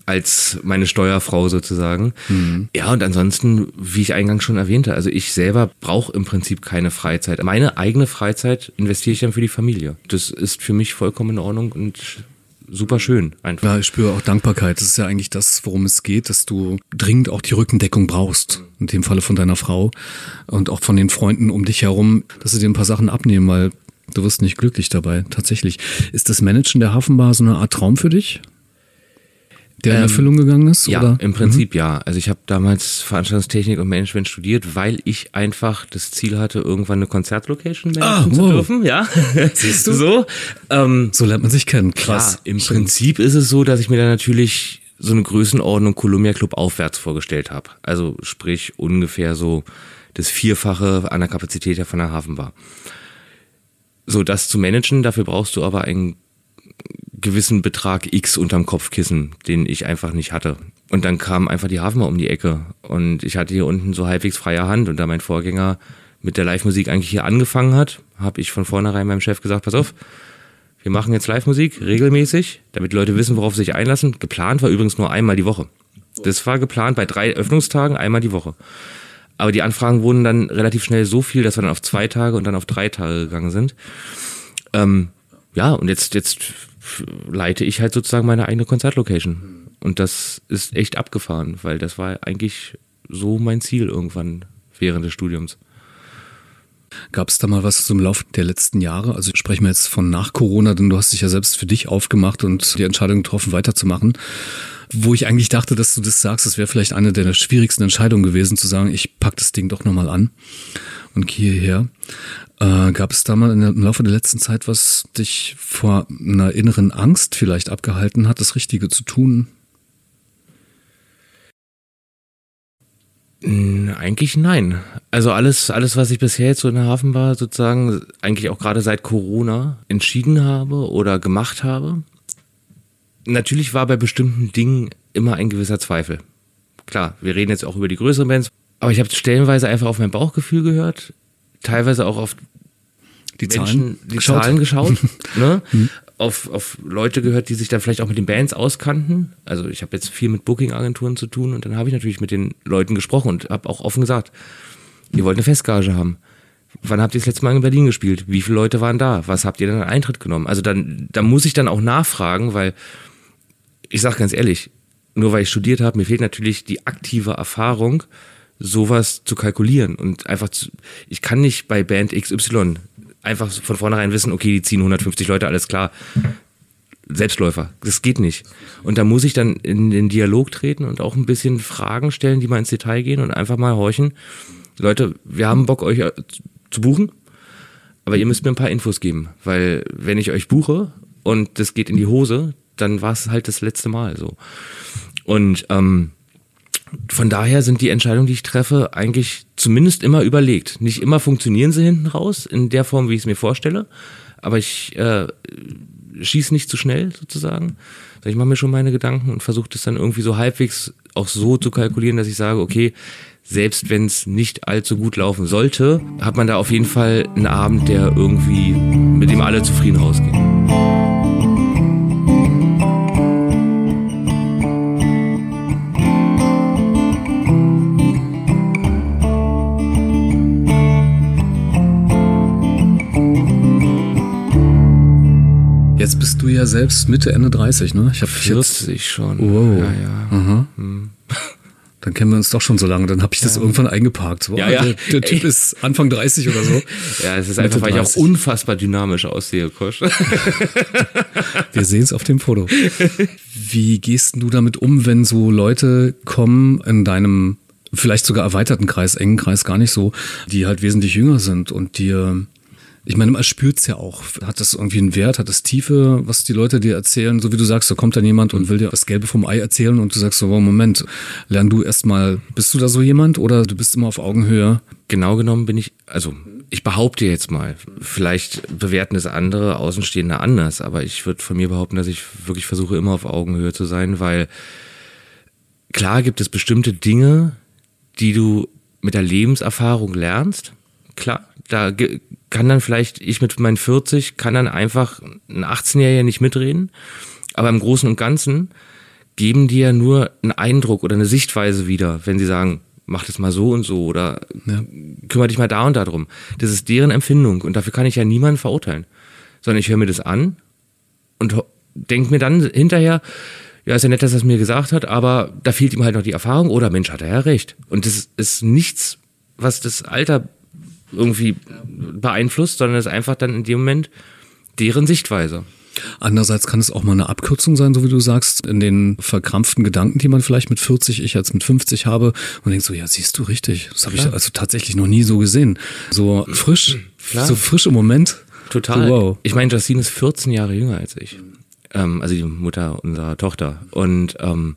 Als meine Steuerfrau sozusagen. Mhm. Ja, und ansonsten, wie ich eingangs schon erwähnte, also ich selber brauche im Prinzip keine Freizeit. Meine eigene Freizeit investiere ich dann für die Familie. Das ist für mich vollkommen in Ordnung und super schön einfach. Ja, ich spüre auch Dankbarkeit. Das ist ja eigentlich das, worum es geht, dass du dringend auch die Rückendeckung brauchst. In dem Falle von deiner Frau und auch von den Freunden um dich herum, dass sie dir ein paar Sachen abnehmen, weil Du wirst nicht glücklich dabei, tatsächlich. Ist das Managen der Hafenbar so eine Art Traum für dich? Der in ähm, Erfüllung gegangen ist? Ja, oder? im Prinzip mhm. ja. Also ich habe damals Veranstaltungstechnik und Management studiert, weil ich einfach das Ziel hatte, irgendwann eine Konzertlocation managen ah, zu dürfen. Ja, siehst du? So, ähm, so lernt man sich kennen. Krass. Klar, Im Schön. Prinzip ist es so, dass ich mir da natürlich so eine Größenordnung Columbia Club aufwärts vorgestellt habe. Also sprich ungefähr so das Vierfache an der Kapazität von der Hafenbar so das zu managen, dafür brauchst du aber einen gewissen Betrag X unterm Kopfkissen, den ich einfach nicht hatte. Und dann kam einfach die Hafenbar um die Ecke und ich hatte hier unten so halbwegs freie Hand und da mein Vorgänger mit der Live-Musik eigentlich hier angefangen hat, habe ich von vornherein meinem Chef gesagt, pass auf, wir machen jetzt Live-Musik regelmäßig, damit Leute wissen, worauf sie sich einlassen. Geplant war übrigens nur einmal die Woche. Das war geplant bei drei Öffnungstagen einmal die Woche. Aber die Anfragen wurden dann relativ schnell so viel, dass wir dann auf zwei Tage und dann auf drei Tage gegangen sind. Ähm, ja, und jetzt, jetzt leite ich halt sozusagen meine eigene Konzertlocation. Und das ist echt abgefahren, weil das war eigentlich so mein Ziel irgendwann während des Studiums. Gab es da mal was zum Lauf der letzten Jahre? Also sprechen wir jetzt von nach Corona, denn du hast dich ja selbst für dich aufgemacht und die Entscheidung getroffen, weiterzumachen wo ich eigentlich dachte, dass du das sagst, das wäre vielleicht eine der schwierigsten Entscheidungen gewesen, zu sagen, ich pack das Ding doch nochmal an und gehe hierher. Äh, gab es da mal im Laufe der letzten Zeit, was dich vor einer inneren Angst vielleicht abgehalten hat, das Richtige zu tun? Eigentlich nein. Also alles, alles, was ich bisher jetzt so in der Hafenbar sozusagen, eigentlich auch gerade seit Corona entschieden habe oder gemacht habe, natürlich war bei bestimmten Dingen immer ein gewisser Zweifel. Klar, wir reden jetzt auch über die größeren Bands, aber ich habe stellenweise einfach auf mein Bauchgefühl gehört, teilweise auch auf die Menschen, Zahlen die geschaut. Zahlen geschaut, ne? Hm. auf, auf Leute gehört, die sich dann vielleicht auch mit den Bands auskannten. Also ich habe jetzt viel mit Booking-Agenturen zu tun und dann habe ich natürlich mit den Leuten gesprochen und habe auch offen gesagt, ihr wollt eine Festgage haben. Wann habt ihr das letzte Mal in Berlin gespielt? Wie viele Leute waren da? Was habt ihr denn an Eintritt genommen? Also dann, da muss ich dann auch nachfragen, weil ich sage ganz ehrlich, nur weil ich studiert habe, mir fehlt natürlich die aktive Erfahrung, sowas zu kalkulieren und einfach zu, ich kann nicht bei Band XY einfach von vornherein wissen, okay, die ziehen 150 Leute, alles klar. Selbstläufer, das geht nicht. Und da muss ich dann in den Dialog treten und auch ein bisschen Fragen stellen, die mal ins Detail gehen und einfach mal horchen. Leute, wir haben Bock, euch äh, zu buchen, aber ihr müsst mir ein paar Infos geben, weil wenn ich euch buche und das geht in die Hose, dann war es halt das letzte Mal so. Und ähm, von daher sind die Entscheidungen, die ich treffe, eigentlich zumindest immer überlegt. Nicht immer funktionieren sie hinten raus in der Form, wie ich es mir vorstelle, aber ich äh, schieß nicht zu schnell sozusagen. Ich mache mir schon meine Gedanken und versuche das dann irgendwie so halbwegs auch so zu kalkulieren, dass ich sage, okay, selbst wenn es nicht allzu gut laufen sollte, hat man da auf jeden Fall einen Abend, der irgendwie mit dem alle zufrieden rausgehen. Jetzt bist du ja selbst Mitte, Ende 30, ne? Ich habe 40 jetzt, schon. Wow. Ja, ja. Hm. Dann kennen wir uns doch schon so lange. Dann habe ich das ja. irgendwann eingeparkt. So, ja, ja. Der, der Typ Ey. ist Anfang 30 oder so. Ja, es ist einfach, weil ich auch unfassbar dynamisch aussehe, Kosch. wir sehen es auf dem Foto. Wie gehst du damit um, wenn so Leute kommen in deinem vielleicht sogar erweiterten Kreis, engen Kreis gar nicht so, die halt wesentlich jünger sind und dir ich meine, man spürt's ja auch. Hat das irgendwie einen Wert? Hat das Tiefe, was die Leute dir erzählen? So wie du sagst, da kommt dann jemand und will dir das Gelbe vom Ei erzählen und du sagst so, oh, Moment, lern du erstmal, bist du da so jemand oder du bist immer auf Augenhöhe? Genau genommen bin ich, also ich behaupte jetzt mal, vielleicht bewerten es andere Außenstehende anders, aber ich würde von mir behaupten, dass ich wirklich versuche, immer auf Augenhöhe zu sein, weil klar gibt es bestimmte Dinge, die du mit der Lebenserfahrung lernst. Klar, da kann dann vielleicht, ich mit meinen 40, kann dann einfach ein 18-Jähriger nicht mitreden. Aber im Großen und Ganzen geben die ja nur einen Eindruck oder eine Sichtweise wieder, wenn sie sagen, mach das mal so und so oder ja. kümmere dich mal da und da drum. Das ist deren Empfindung und dafür kann ich ja niemanden verurteilen. Sondern ich höre mir das an und denke mir dann hinterher, ja, ist ja nett, dass er es mir gesagt hat, aber da fehlt ihm halt noch die Erfahrung oder Mensch, hat er ja recht. Und das ist nichts, was das Alter irgendwie beeinflusst, sondern es ist einfach dann in dem Moment deren Sichtweise. Andererseits kann es auch mal eine Abkürzung sein, so wie du sagst, in den verkrampften Gedanken, die man vielleicht mit 40, ich jetzt mit 50 habe und denkst so, ja, siehst du richtig. Das habe ich also tatsächlich noch nie so gesehen. So frisch, Klar. so frisch im Moment. Total. So, wow. Ich meine, Justine ist 14 Jahre jünger als ich. Ähm, also die Mutter unserer Tochter. Und ähm,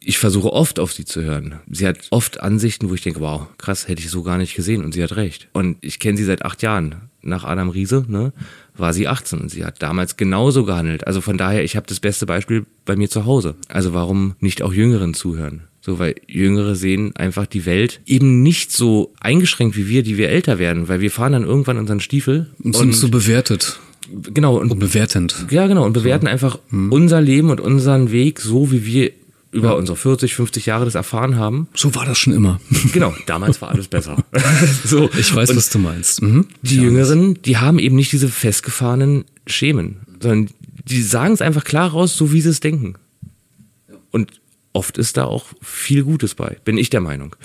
ich versuche oft auf sie zu hören. Sie hat oft Ansichten, wo ich denke, wow, krass, hätte ich so gar nicht gesehen und sie hat recht. Und ich kenne sie seit acht Jahren. Nach Adam Riese, ne, war sie 18 und sie hat damals genauso gehandelt. Also von daher, ich habe das beste Beispiel bei mir zu Hause. Also warum nicht auch Jüngeren zuhören? So, weil Jüngere sehen einfach die Welt eben nicht so eingeschränkt wie wir, die wir älter werden, weil wir fahren dann irgendwann unseren Stiefel und sind so bewertet. Genau. Und, und, bewertend. Ja, genau. Und bewerten einfach hm. unser Leben und unseren Weg so, wie wir über ja. unsere 40, 50 Jahre das erfahren haben. So war das schon immer. Genau, damals war alles besser. so. Ich weiß, Und was du meinst. Mhm. Die ja, Jüngeren, die haben eben nicht diese festgefahrenen Schemen, sondern die sagen es einfach klar raus, so wie sie es denken. Und oft ist da auch viel Gutes bei, bin ich der Meinung.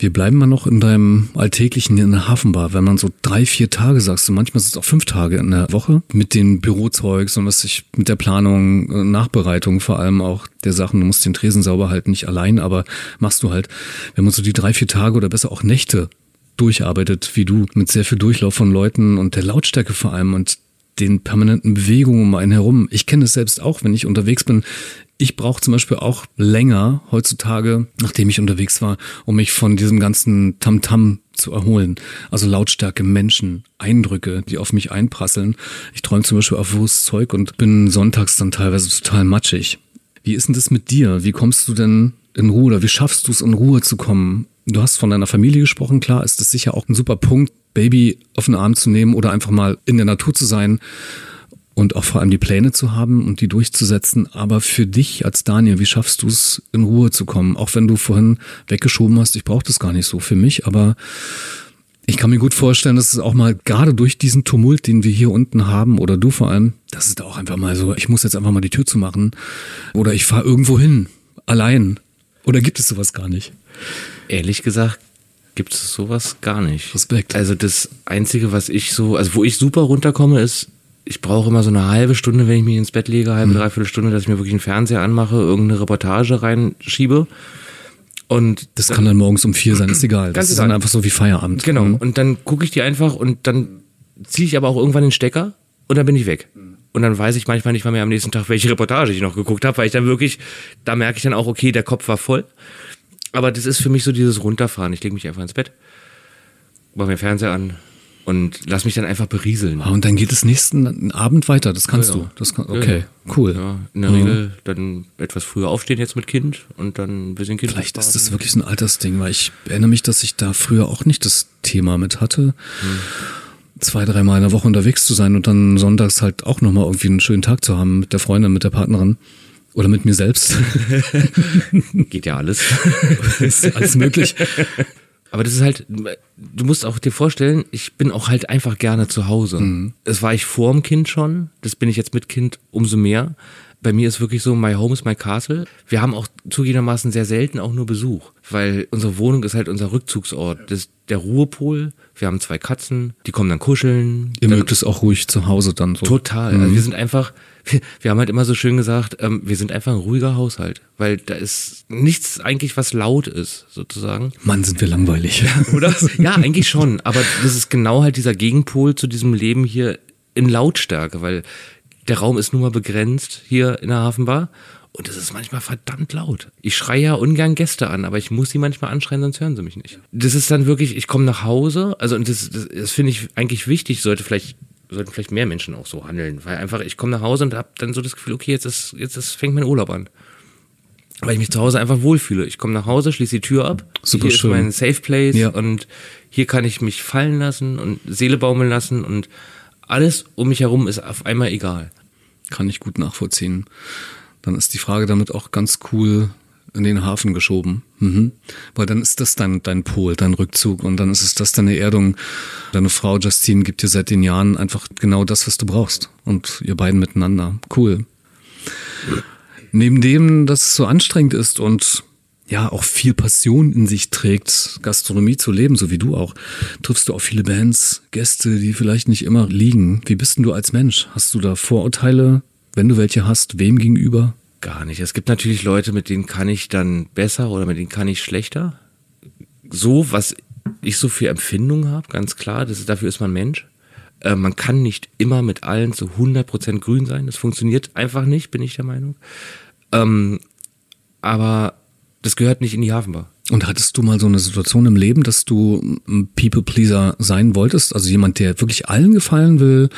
Wir bleiben mal noch in deinem Alltäglichen in der Hafenbar. Wenn man so drei, vier Tage sagst du, manchmal sind es auch fünf Tage in der Woche mit den Bürozeugs und was sich mit der Planung, äh, Nachbereitung vor allem auch der Sachen, du musst den Tresen sauber halten, nicht allein, aber machst du halt, wenn man so die drei, vier Tage oder besser auch Nächte durcharbeitet, wie du, mit sehr viel Durchlauf von Leuten und der Lautstärke vor allem und den permanenten Bewegungen um einen herum. Ich kenne es selbst auch, wenn ich unterwegs bin. Ich brauche zum Beispiel auch länger heutzutage, nachdem ich unterwegs war, um mich von diesem ganzen Tamtam -Tam zu erholen. Also Lautstärke, Menschen, Eindrücke, die auf mich einprasseln. Ich träume zum Beispiel auf Wurstzeug und bin sonntags dann teilweise total matschig. Wie ist denn das mit dir? Wie kommst du denn in Ruhe oder wie schaffst du es in Ruhe zu kommen? Du hast von deiner Familie gesprochen, klar, ist das sicher auch ein super Punkt, Baby auf den Arm zu nehmen oder einfach mal in der Natur zu sein und auch vor allem die Pläne zu haben und die durchzusetzen. Aber für dich als Daniel, wie schaffst du es, in Ruhe zu kommen? Auch wenn du vorhin weggeschoben hast, ich brauche das gar nicht so für mich, aber ich kann mir gut vorstellen, dass es auch mal gerade durch diesen Tumult, den wir hier unten haben, oder du vor allem, dass es da auch einfach mal so, ich muss jetzt einfach mal die Tür zu machen oder ich fahre irgendwo hin, allein. Oder gibt es sowas gar nicht? Ehrlich gesagt, gibt es sowas gar nicht. Respekt. Also das Einzige, was ich so, also wo ich super runterkomme, ist ich brauche immer so eine halbe Stunde, wenn ich mich ins Bett lege, halbe, mhm. dreiviertel Stunde, dass ich mir wirklich einen Fernseher anmache, irgendeine Reportage reinschiebe. Und das kann dann morgens um vier sein, ist egal. Das ist dann einfach so wie Feierabend. Genau. Mhm. Und dann gucke ich die einfach und dann ziehe ich aber auch irgendwann den Stecker und dann bin ich weg. Und dann weiß ich manchmal nicht mal mehr am nächsten Tag, welche Reportage ich noch geguckt habe, weil ich dann wirklich, da merke ich dann auch, okay, der Kopf war voll. Aber das ist für mich so dieses Runterfahren. Ich lege mich einfach ins Bett, mache mir Fernseher an und lass mich dann einfach berieseln. Ah, und dann geht es nächsten Abend weiter, das kannst Ja, ja. du. Das kann, okay, cool. Ja, in der Regel dann etwas früher aufstehen jetzt mit Kind und dann ein bisschen Kind. Vielleicht ist das wirklich so ein Altersding, weil ich erinnere mich, dass ich da früher auch nicht das Thema mit hatte. Zwei, dreimal in der Woche unterwegs zu sein und dann sonntags halt auch nochmal irgendwie einen schönen Tag zu haben mit der Freundin, mit der Partnerin oder mit mir selbst. Geht ja alles. ist alles möglich. Aber das ist halt, du musst auch dir vorstellen, ich bin auch halt einfach gerne zu Hause. Das war ich vor dem Kind schon, das bin ich jetzt mit Kind umso mehr. Bei mir ist wirklich so, my home is my castle. Wir haben auch zugegebenermaßen sehr selten auch nur Besuch, weil unsere Wohnung ist halt unser Rückzugsort. Das ist der Ruhepol. Wir haben zwei Katzen, die kommen dann kuscheln. Ihr dann mögt es auch ruhig zu Hause dann so. Total. Also wir sind einfach, wir, wir haben halt immer so schön gesagt, ähm, wir sind einfach ein ruhiger Haushalt, weil da ist nichts eigentlich, was laut ist, sozusagen. Mann, sind wir langweilig. Oder? ja, eigentlich schon. Aber das ist genau halt dieser Gegenpol zu diesem Leben hier in Lautstärke, weil der Raum ist nun mal begrenzt hier in der Hafenbar. Und es ist manchmal verdammt laut. Ich schreie ja ungern Gäste an, aber ich muss sie manchmal anschreien, sonst hören sie mich nicht. Das ist dann wirklich, ich komme nach Hause, also und das, das, das finde ich eigentlich wichtig, sollte vielleicht, sollten vielleicht mehr Menschen auch so handeln. Weil einfach, ich komme nach Hause und habe dann so das Gefühl, okay, jetzt ist, jetzt ist, fängt mein Urlaub an. Weil ich mich zu Hause einfach wohlfühle. Ich komme nach Hause, schließe die Tür ab. Super hier schön. ist mein Safe Place Ja. und hier kann ich mich fallen lassen und Seele baumeln lassen und alles um mich herum ist auf einmal egal. Kann ich gut nachvollziehen. Dann ist die Frage damit auch ganz cool in den Hafen geschoben. Mhm. Weil dann ist das dein, dein Pol, dein Rückzug und dann ist es das deine Erdung. Deine Frau Justine gibt dir seit den Jahren einfach genau das, was du brauchst. Und ihr beiden miteinander. Cool. Neben dem, dass es so anstrengend ist und ja auch viel Passion in sich trägt, Gastronomie zu leben, so wie du auch, triffst du auch viele Bands, Gäste, die vielleicht nicht immer liegen. Wie bist denn du als Mensch? Hast du da Vorurteile, wenn du welche hast, wem gegenüber? Gar nicht. Es gibt natürlich Leute, mit denen kann ich dann besser oder mit denen kann ich schlechter. So, was ich so für Empfindungen habe, ganz klar, das dafür ist man Mensch. Äh, man kann nicht immer mit allen zu 100% grün sein. Das funktioniert einfach nicht, bin ich der Meinung. Ähm, aber das gehört nicht in die Hafenbar. Und hattest du mal so eine Situation im Leben, dass du ein People-Pleaser sein wolltest? Also jemand, der wirklich allen gefallen will?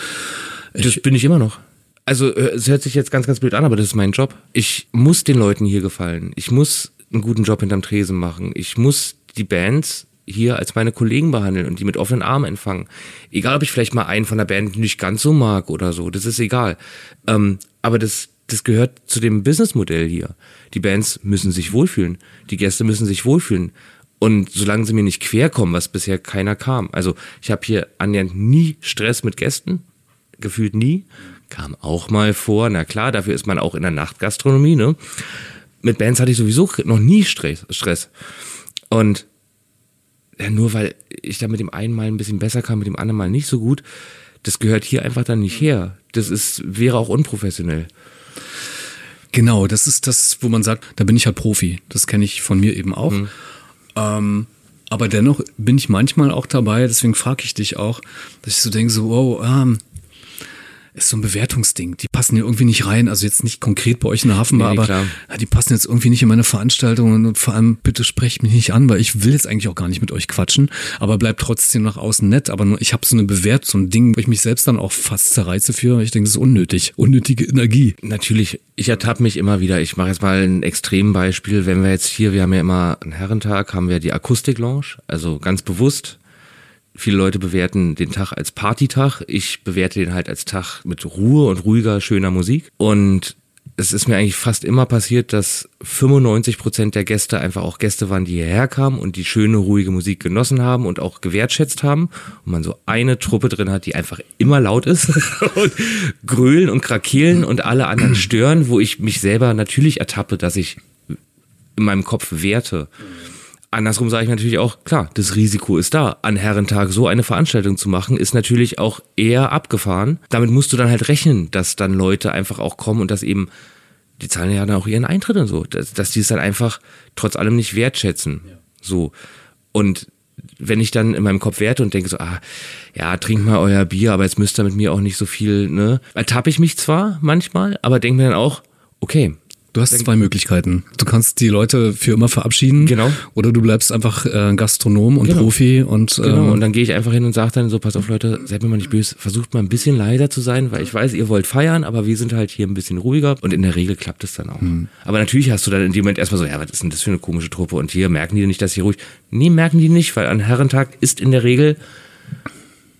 Das bin ich immer noch. Also äh, es hört sich jetzt ganz, ganz blöd an, aber das ist mein Job. Ich muss den Leuten hier gefallen. Ich muss einen guten Job hinterm Tresen machen. Ich muss die Bands hier als meine Kollegen behandeln und die mit offenen Armen empfangen. Egal, ob ich vielleicht mal einen von der Band nicht ganz so mag oder so, das ist egal. Ähm, aber das, das gehört zu dem Businessmodell hier. Die Bands müssen sich wohlfühlen. Die Gäste müssen sich wohlfühlen. Und solange sie mir nicht quer kommen, was bisher keiner kam. Also ich habe hier annähernd nie Stress mit Gästen, gefühlt nie. Kam auch mal vor, na klar, dafür ist man auch in der Nachtgastronomie, ne? Mit Bands hatte ich sowieso noch nie Stress. Stress. Und ja, nur weil ich da mit dem einen mal ein bisschen besser kam, mit dem anderen mal nicht so gut, das gehört hier einfach dann nicht her. Das ist, wäre auch unprofessionell. Genau, das ist das, wo man sagt, da bin ich halt Profi. Das kenne ich von mir eben auch. Ähm, aber dennoch bin ich manchmal auch dabei, deswegen frage ich dich auch, dass ich so denke, so, wow, ähm, ist so ein Bewertungsding. Die passen hier irgendwie nicht rein. Also jetzt nicht konkret bei euch in der Hafenbar, Nee, aber ja, die passen jetzt irgendwie nicht in meine Veranstaltungen und vor allem bitte sprecht mich nicht an, weil ich will jetzt eigentlich auch gar nicht mit euch quatschen, aber bleibt trotzdem nach außen nett. Aber nur, ich habe so eine Bewertung, so ein Ding, wo ich mich selbst dann auch fast zerreize für. Ich denke, das ist unnötig. Unnötige Energie. Natürlich, ich ertappe mich immer wieder. Ich mache jetzt mal ein Extrembeispiel. Wenn wir jetzt hier, wir haben ja immer einen Herrentag, haben wir die Akustik-Lounge, also ganz bewusst. Viele Leute bewerten den Tag als Partytag. Ich bewerte den halt als Tag mit Ruhe und ruhiger, schöner Musik. Und es ist mir eigentlich fast immer passiert, dass 95 Prozent der Gäste einfach auch Gäste waren, die hierher kamen und die schöne, ruhige Musik genossen haben und auch gewertschätzt haben. Und man so eine Truppe drin hat, die einfach immer laut ist und grölen und krakeelen und alle anderen stören, wo ich mich selber natürlich ertappe, dass ich in meinem Kopf werte. Andersrum sage ich natürlich auch, klar, das Risiko ist da. An Herrentag so eine Veranstaltung zu machen, ist natürlich auch eher abgefahren. Damit musst du dann halt rechnen, dass dann Leute einfach auch kommen und dass eben, die zahlen ja dann auch ihren Eintritt und so, dass, dass die es dann einfach trotz allem nicht wertschätzen. So. Und wenn ich dann in meinem Kopf werte und denke so, ah, ja, trinkt mal euer Bier, aber jetzt müsst ihr mit mir auch nicht so viel, ne? Ertappe ich mich zwar manchmal, aber denke mir dann auch, okay, Du hast zwei Möglichkeiten. Du kannst die Leute für immer verabschieden. Genau. Oder du bleibst einfach äh, Gastronom und Genau. Profi und Genau, ähm, und dann gehe ich einfach hin und sage dann so, pass auf Leute, seid mir mal nicht böse, versucht mal ein bisschen leiser zu sein, weil ich weiß, ihr wollt feiern, aber wir sind halt hier ein bisschen ruhiger und in der Regel klappt es dann auch. Aber natürlich hast du dann in dem Moment erstmal so, ja, was ist denn das für eine komische Truppe und hier merken die nicht, dass hier ruhig, nee, merken die nicht, weil an Herrentag ist in der Regel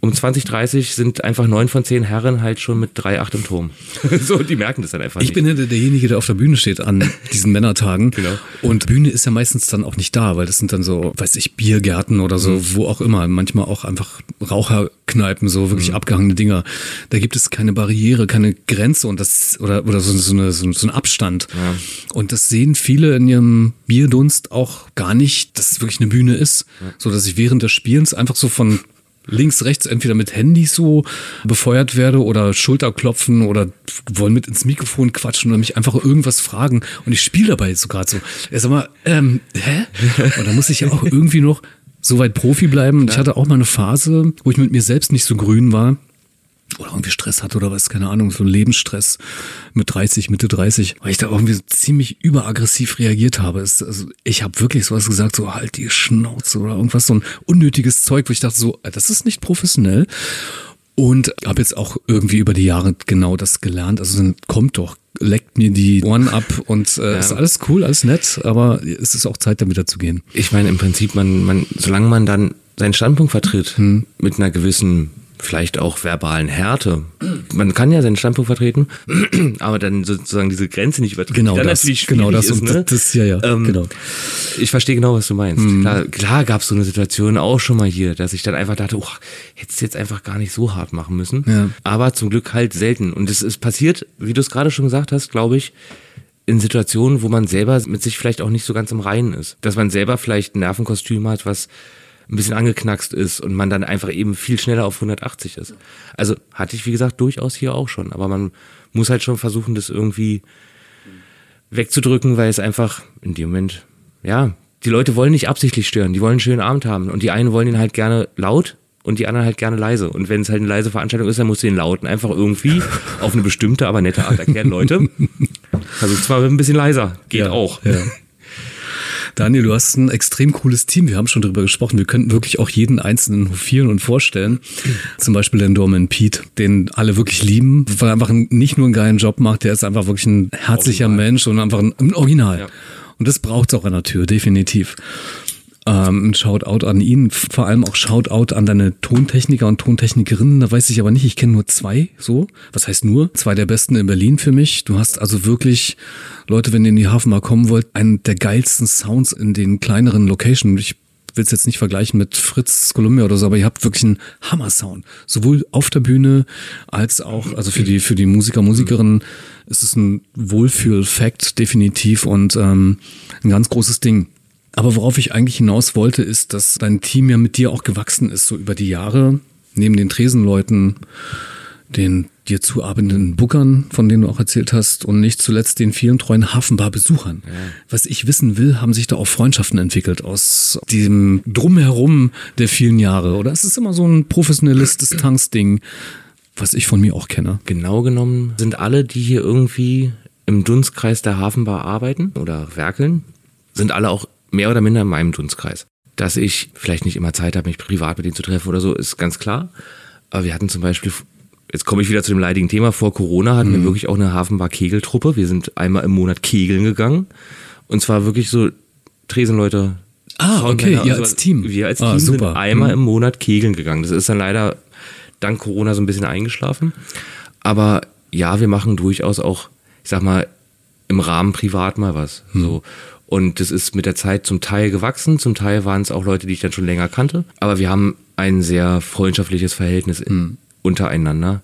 um 20.30 sind einfach neun von zehn Herren halt schon mit 3,8 im Turm. so, die merken das dann einfach Ich nicht. bin ja der- derjenige, der auf der Bühne steht an diesen Männertagen. Genau. Und Bühne ist ja meistens dann auch nicht da, weil das sind dann so, weiß ich, Biergärten oder so, wo auch immer. Manchmal auch einfach Raucherkneipen, so wirklich abgehangene Dinger. Da gibt es keine Barriere, keine Grenze und das, oder, oder so, so, eine, so, so ein Abstand. Und das sehen viele in ihrem Bierdunst auch gar nicht, dass es wirklich eine Bühne ist. So dass ich während des Spielens einfach so von links, rechts entweder mit Handys so befeuert werde oder Schulterklopfen oder wollen mit ins Mikrofon quatschen oder mich einfach irgendwas fragen und ich spiele dabei so gerade so. Ja, sag mal, ähm, hä? Und da muss ich ja auch irgendwie noch so weit Profi bleiben. Und ich hatte auch mal eine Phase, wo ich mit mir selbst nicht so grün war oder irgendwie Stress hatte oder was, keine Ahnung, so Lebensstress mit 30, Mitte 30, weil ich da irgendwie so ziemlich überaggressiv reagiert habe. Es, also ich habe wirklich sowas gesagt, so halt die Schnauze oder irgendwas, so ein unnötiges Zeug, wo ich dachte so, äh, das ist nicht professionell. Und habe jetzt auch irgendwie über die Jahre genau das gelernt. Also dann kommt doch, leckt mir die Ohren ab und äh, ist alles cool, alles nett, aber es ist auch Zeit, dann wieder zu gehen. Ich meine, im Prinzip, man, man, solange man dann seinen Standpunkt vertritt, mit einer gewissen, vielleicht auch verbalen Härte, man kann ja seinen Standpunkt vertreten, aber dann sozusagen diese Grenze nicht übertreten. Genau das, genau das ist, und ne? das, ja, ja, Ähm, genau. Ich verstehe genau, was du meinst. Klar, klar gab es so eine Situation auch schon mal hier, dass ich dann einfach dachte, oh, hättest du jetzt einfach gar nicht so hart machen müssen. Ja. Aber zum Glück halt selten. Und es ist passiert, wie du es gerade schon gesagt hast, glaube ich, in Situationen, wo man selber mit sich vielleicht auch nicht so ganz im Reinen ist. Dass man selber vielleicht ein Nervenkostüm hat, was ein bisschen angeknackst ist und man dann einfach eben viel schneller auf 180 ist. Also hatte ich, wie gesagt, durchaus hier auch schon. Aber man muss halt schon versuchen, das irgendwie wegzudrücken, weil es einfach in dem Moment, ja, die Leute wollen nicht absichtlich stören, die wollen einen schönen Abend haben. Und die einen wollen ihn halt gerne laut und die anderen halt gerne leise. Und wenn es halt eine leise Veranstaltung ist, dann musst du den lauten einfach irgendwie auf eine bestimmte, aber nette Art erklären. Leute, versucht's mal ein bisschen leiser. Geht Ja, auch. Ja. Daniel, du hast ein extrem cooles Team. Wir haben schon drüber gesprochen. Wir könnten wirklich auch jeden einzelnen hofieren und vorstellen. Zum Beispiel den Dorman Pete, den alle wirklich lieben, weil er einfach ein, nicht nur einen geilen Job macht, der ist einfach wirklich ein herzlicher Original. Mensch und einfach ein, ein Original. Ja. Und das braucht es auch an der Tür, definitiv. Ähm, ein Shoutout an ihn, vor allem auch Shoutout an deine Tontechniker und Tontechnikerinnen. Da weiß ich aber nicht, ich kenne nur zwei, so. Was heißt nur? Zwei der besten in Berlin für mich. Du hast also wirklich, Leute, wenn ihr in die Hafen mal kommen wollt, einen der geilsten Sounds in den kleineren Locations. Ich will es jetzt nicht vergleichen mit Fritz Columbia oder so, aber ihr habt wirklich einen Hammer-Sound. Sowohl auf der Bühne als auch, also für die, für die Musiker, Musikerinnen ist es ein Wohlfühl-Fact, definitiv und ähm, ein ganz großes Ding. Aber worauf ich eigentlich hinaus wollte, ist, dass dein Team ja mit dir auch gewachsen ist, so über die Jahre, neben den Tresenleuten, den dir zuarbeitenden Bookern, von denen du auch erzählt hast, und nicht zuletzt den vielen treuen Hafenbar-Besuchern. Was ich wissen will, haben sich da auch Freundschaften entwickelt aus diesem Drumherum der vielen Jahre. Oder ist es immer so ein professionelles Distanzding, was ich von mir auch kenne? Genau genommen sind alle, die hier irgendwie im Dunstkreis der Hafenbar arbeiten oder werkeln, sind alle auch mehr oder minder in meinem Dunstkreis. Dass ich vielleicht nicht immer Zeit habe, mich privat mit denen zu treffen oder so, ist ganz klar. Aber wir hatten zum Beispiel, jetzt komme ich wieder zu dem leidigen Thema, vor Corona hatten wir wirklich auch eine Hafenbar-Kegeltruppe. Wir sind einmal im Monat kegeln gegangen. Und zwar wirklich so Tresenleute. Ah, okay, ihr als Team. Wir als Ah, Team sind super. einmal Mhm. im Monat kegeln gegangen. Das ist dann leider dank Corona so ein bisschen eingeschlafen. Aber ja, wir machen durchaus auch, ich sag mal, im Rahmen privat mal was. Hm. So. Und das ist mit der Zeit zum Teil gewachsen, zum Teil waren es auch Leute, die ich dann schon länger kannte. Aber wir haben ein sehr freundschaftliches Verhältnis in, Hm. untereinander.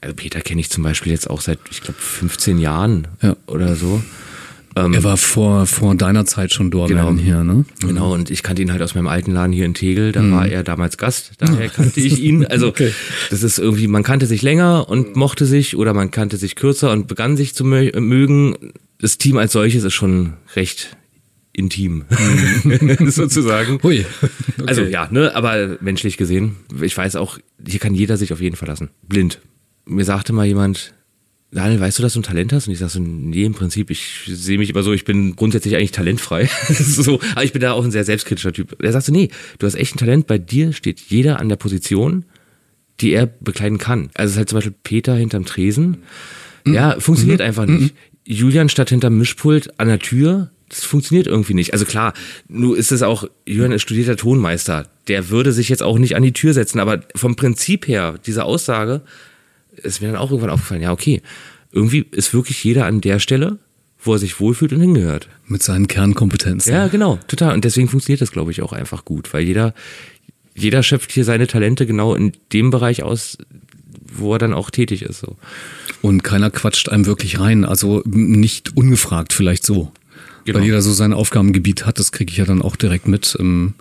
Also Peter kenne ich zum Beispiel jetzt auch seit, ich glaube, 15 Jahren Ja. oder so. Er war vor, vor deiner Zeit schon Doorman Genau. hier, ne? Genau, und ich kannte ihn halt aus meinem alten Laden hier in Tegel, da war er damals Gast, daher kannte ich ihn. Also Okay. das ist irgendwie, man kannte sich länger und mochte sich oder man kannte sich kürzer und begann sich zu mö mögen. Das Team als solches ist schon recht intim, sozusagen. Hui. Also ja, ne, aber menschlich gesehen, ich weiß auch, hier kann jeder sich auf jeden verlassen. Blind. Mir sagte mal jemand, Daniel, weißt du, dass du ein Talent hast? Und ich sage so, nee, im Prinzip, ich sehe mich immer so, ich bin grundsätzlich eigentlich talentfrei. so, aber ich bin da auch ein sehr selbstkritischer Typ. Er sagt so, nee, du hast echt ein Talent, bei dir steht jeder an der Position, die er bekleiden kann. Also es ist halt zum Beispiel Peter hinterm Tresen. Mhm. Ja, funktioniert mhm. einfach nicht. Mhm. Julian statt hinterm Mischpult an der Tür, das funktioniert irgendwie nicht. Also klar, nur ist es auch, Julian ist studierter Tonmeister. Der würde sich jetzt auch nicht an die Tür setzen, aber vom Prinzip her, diese Aussage, ist mir dann auch irgendwann aufgefallen, ja, okay, irgendwie ist wirklich jeder an der Stelle, wo er sich wohlfühlt und hingehört. Mit seinen Kernkompetenzen. Ja, genau, total. Und deswegen funktioniert das, glaube ich, auch einfach gut, weil jeder, jeder schöpft hier seine Talente genau in dem Bereich aus, wo er dann auch tätig ist. So. Und keiner quatscht einem wirklich rein, also nicht ungefragt vielleicht so. Genau. Weil jeder so sein Aufgabengebiet hat, das kriege ich ja dann auch direkt mit im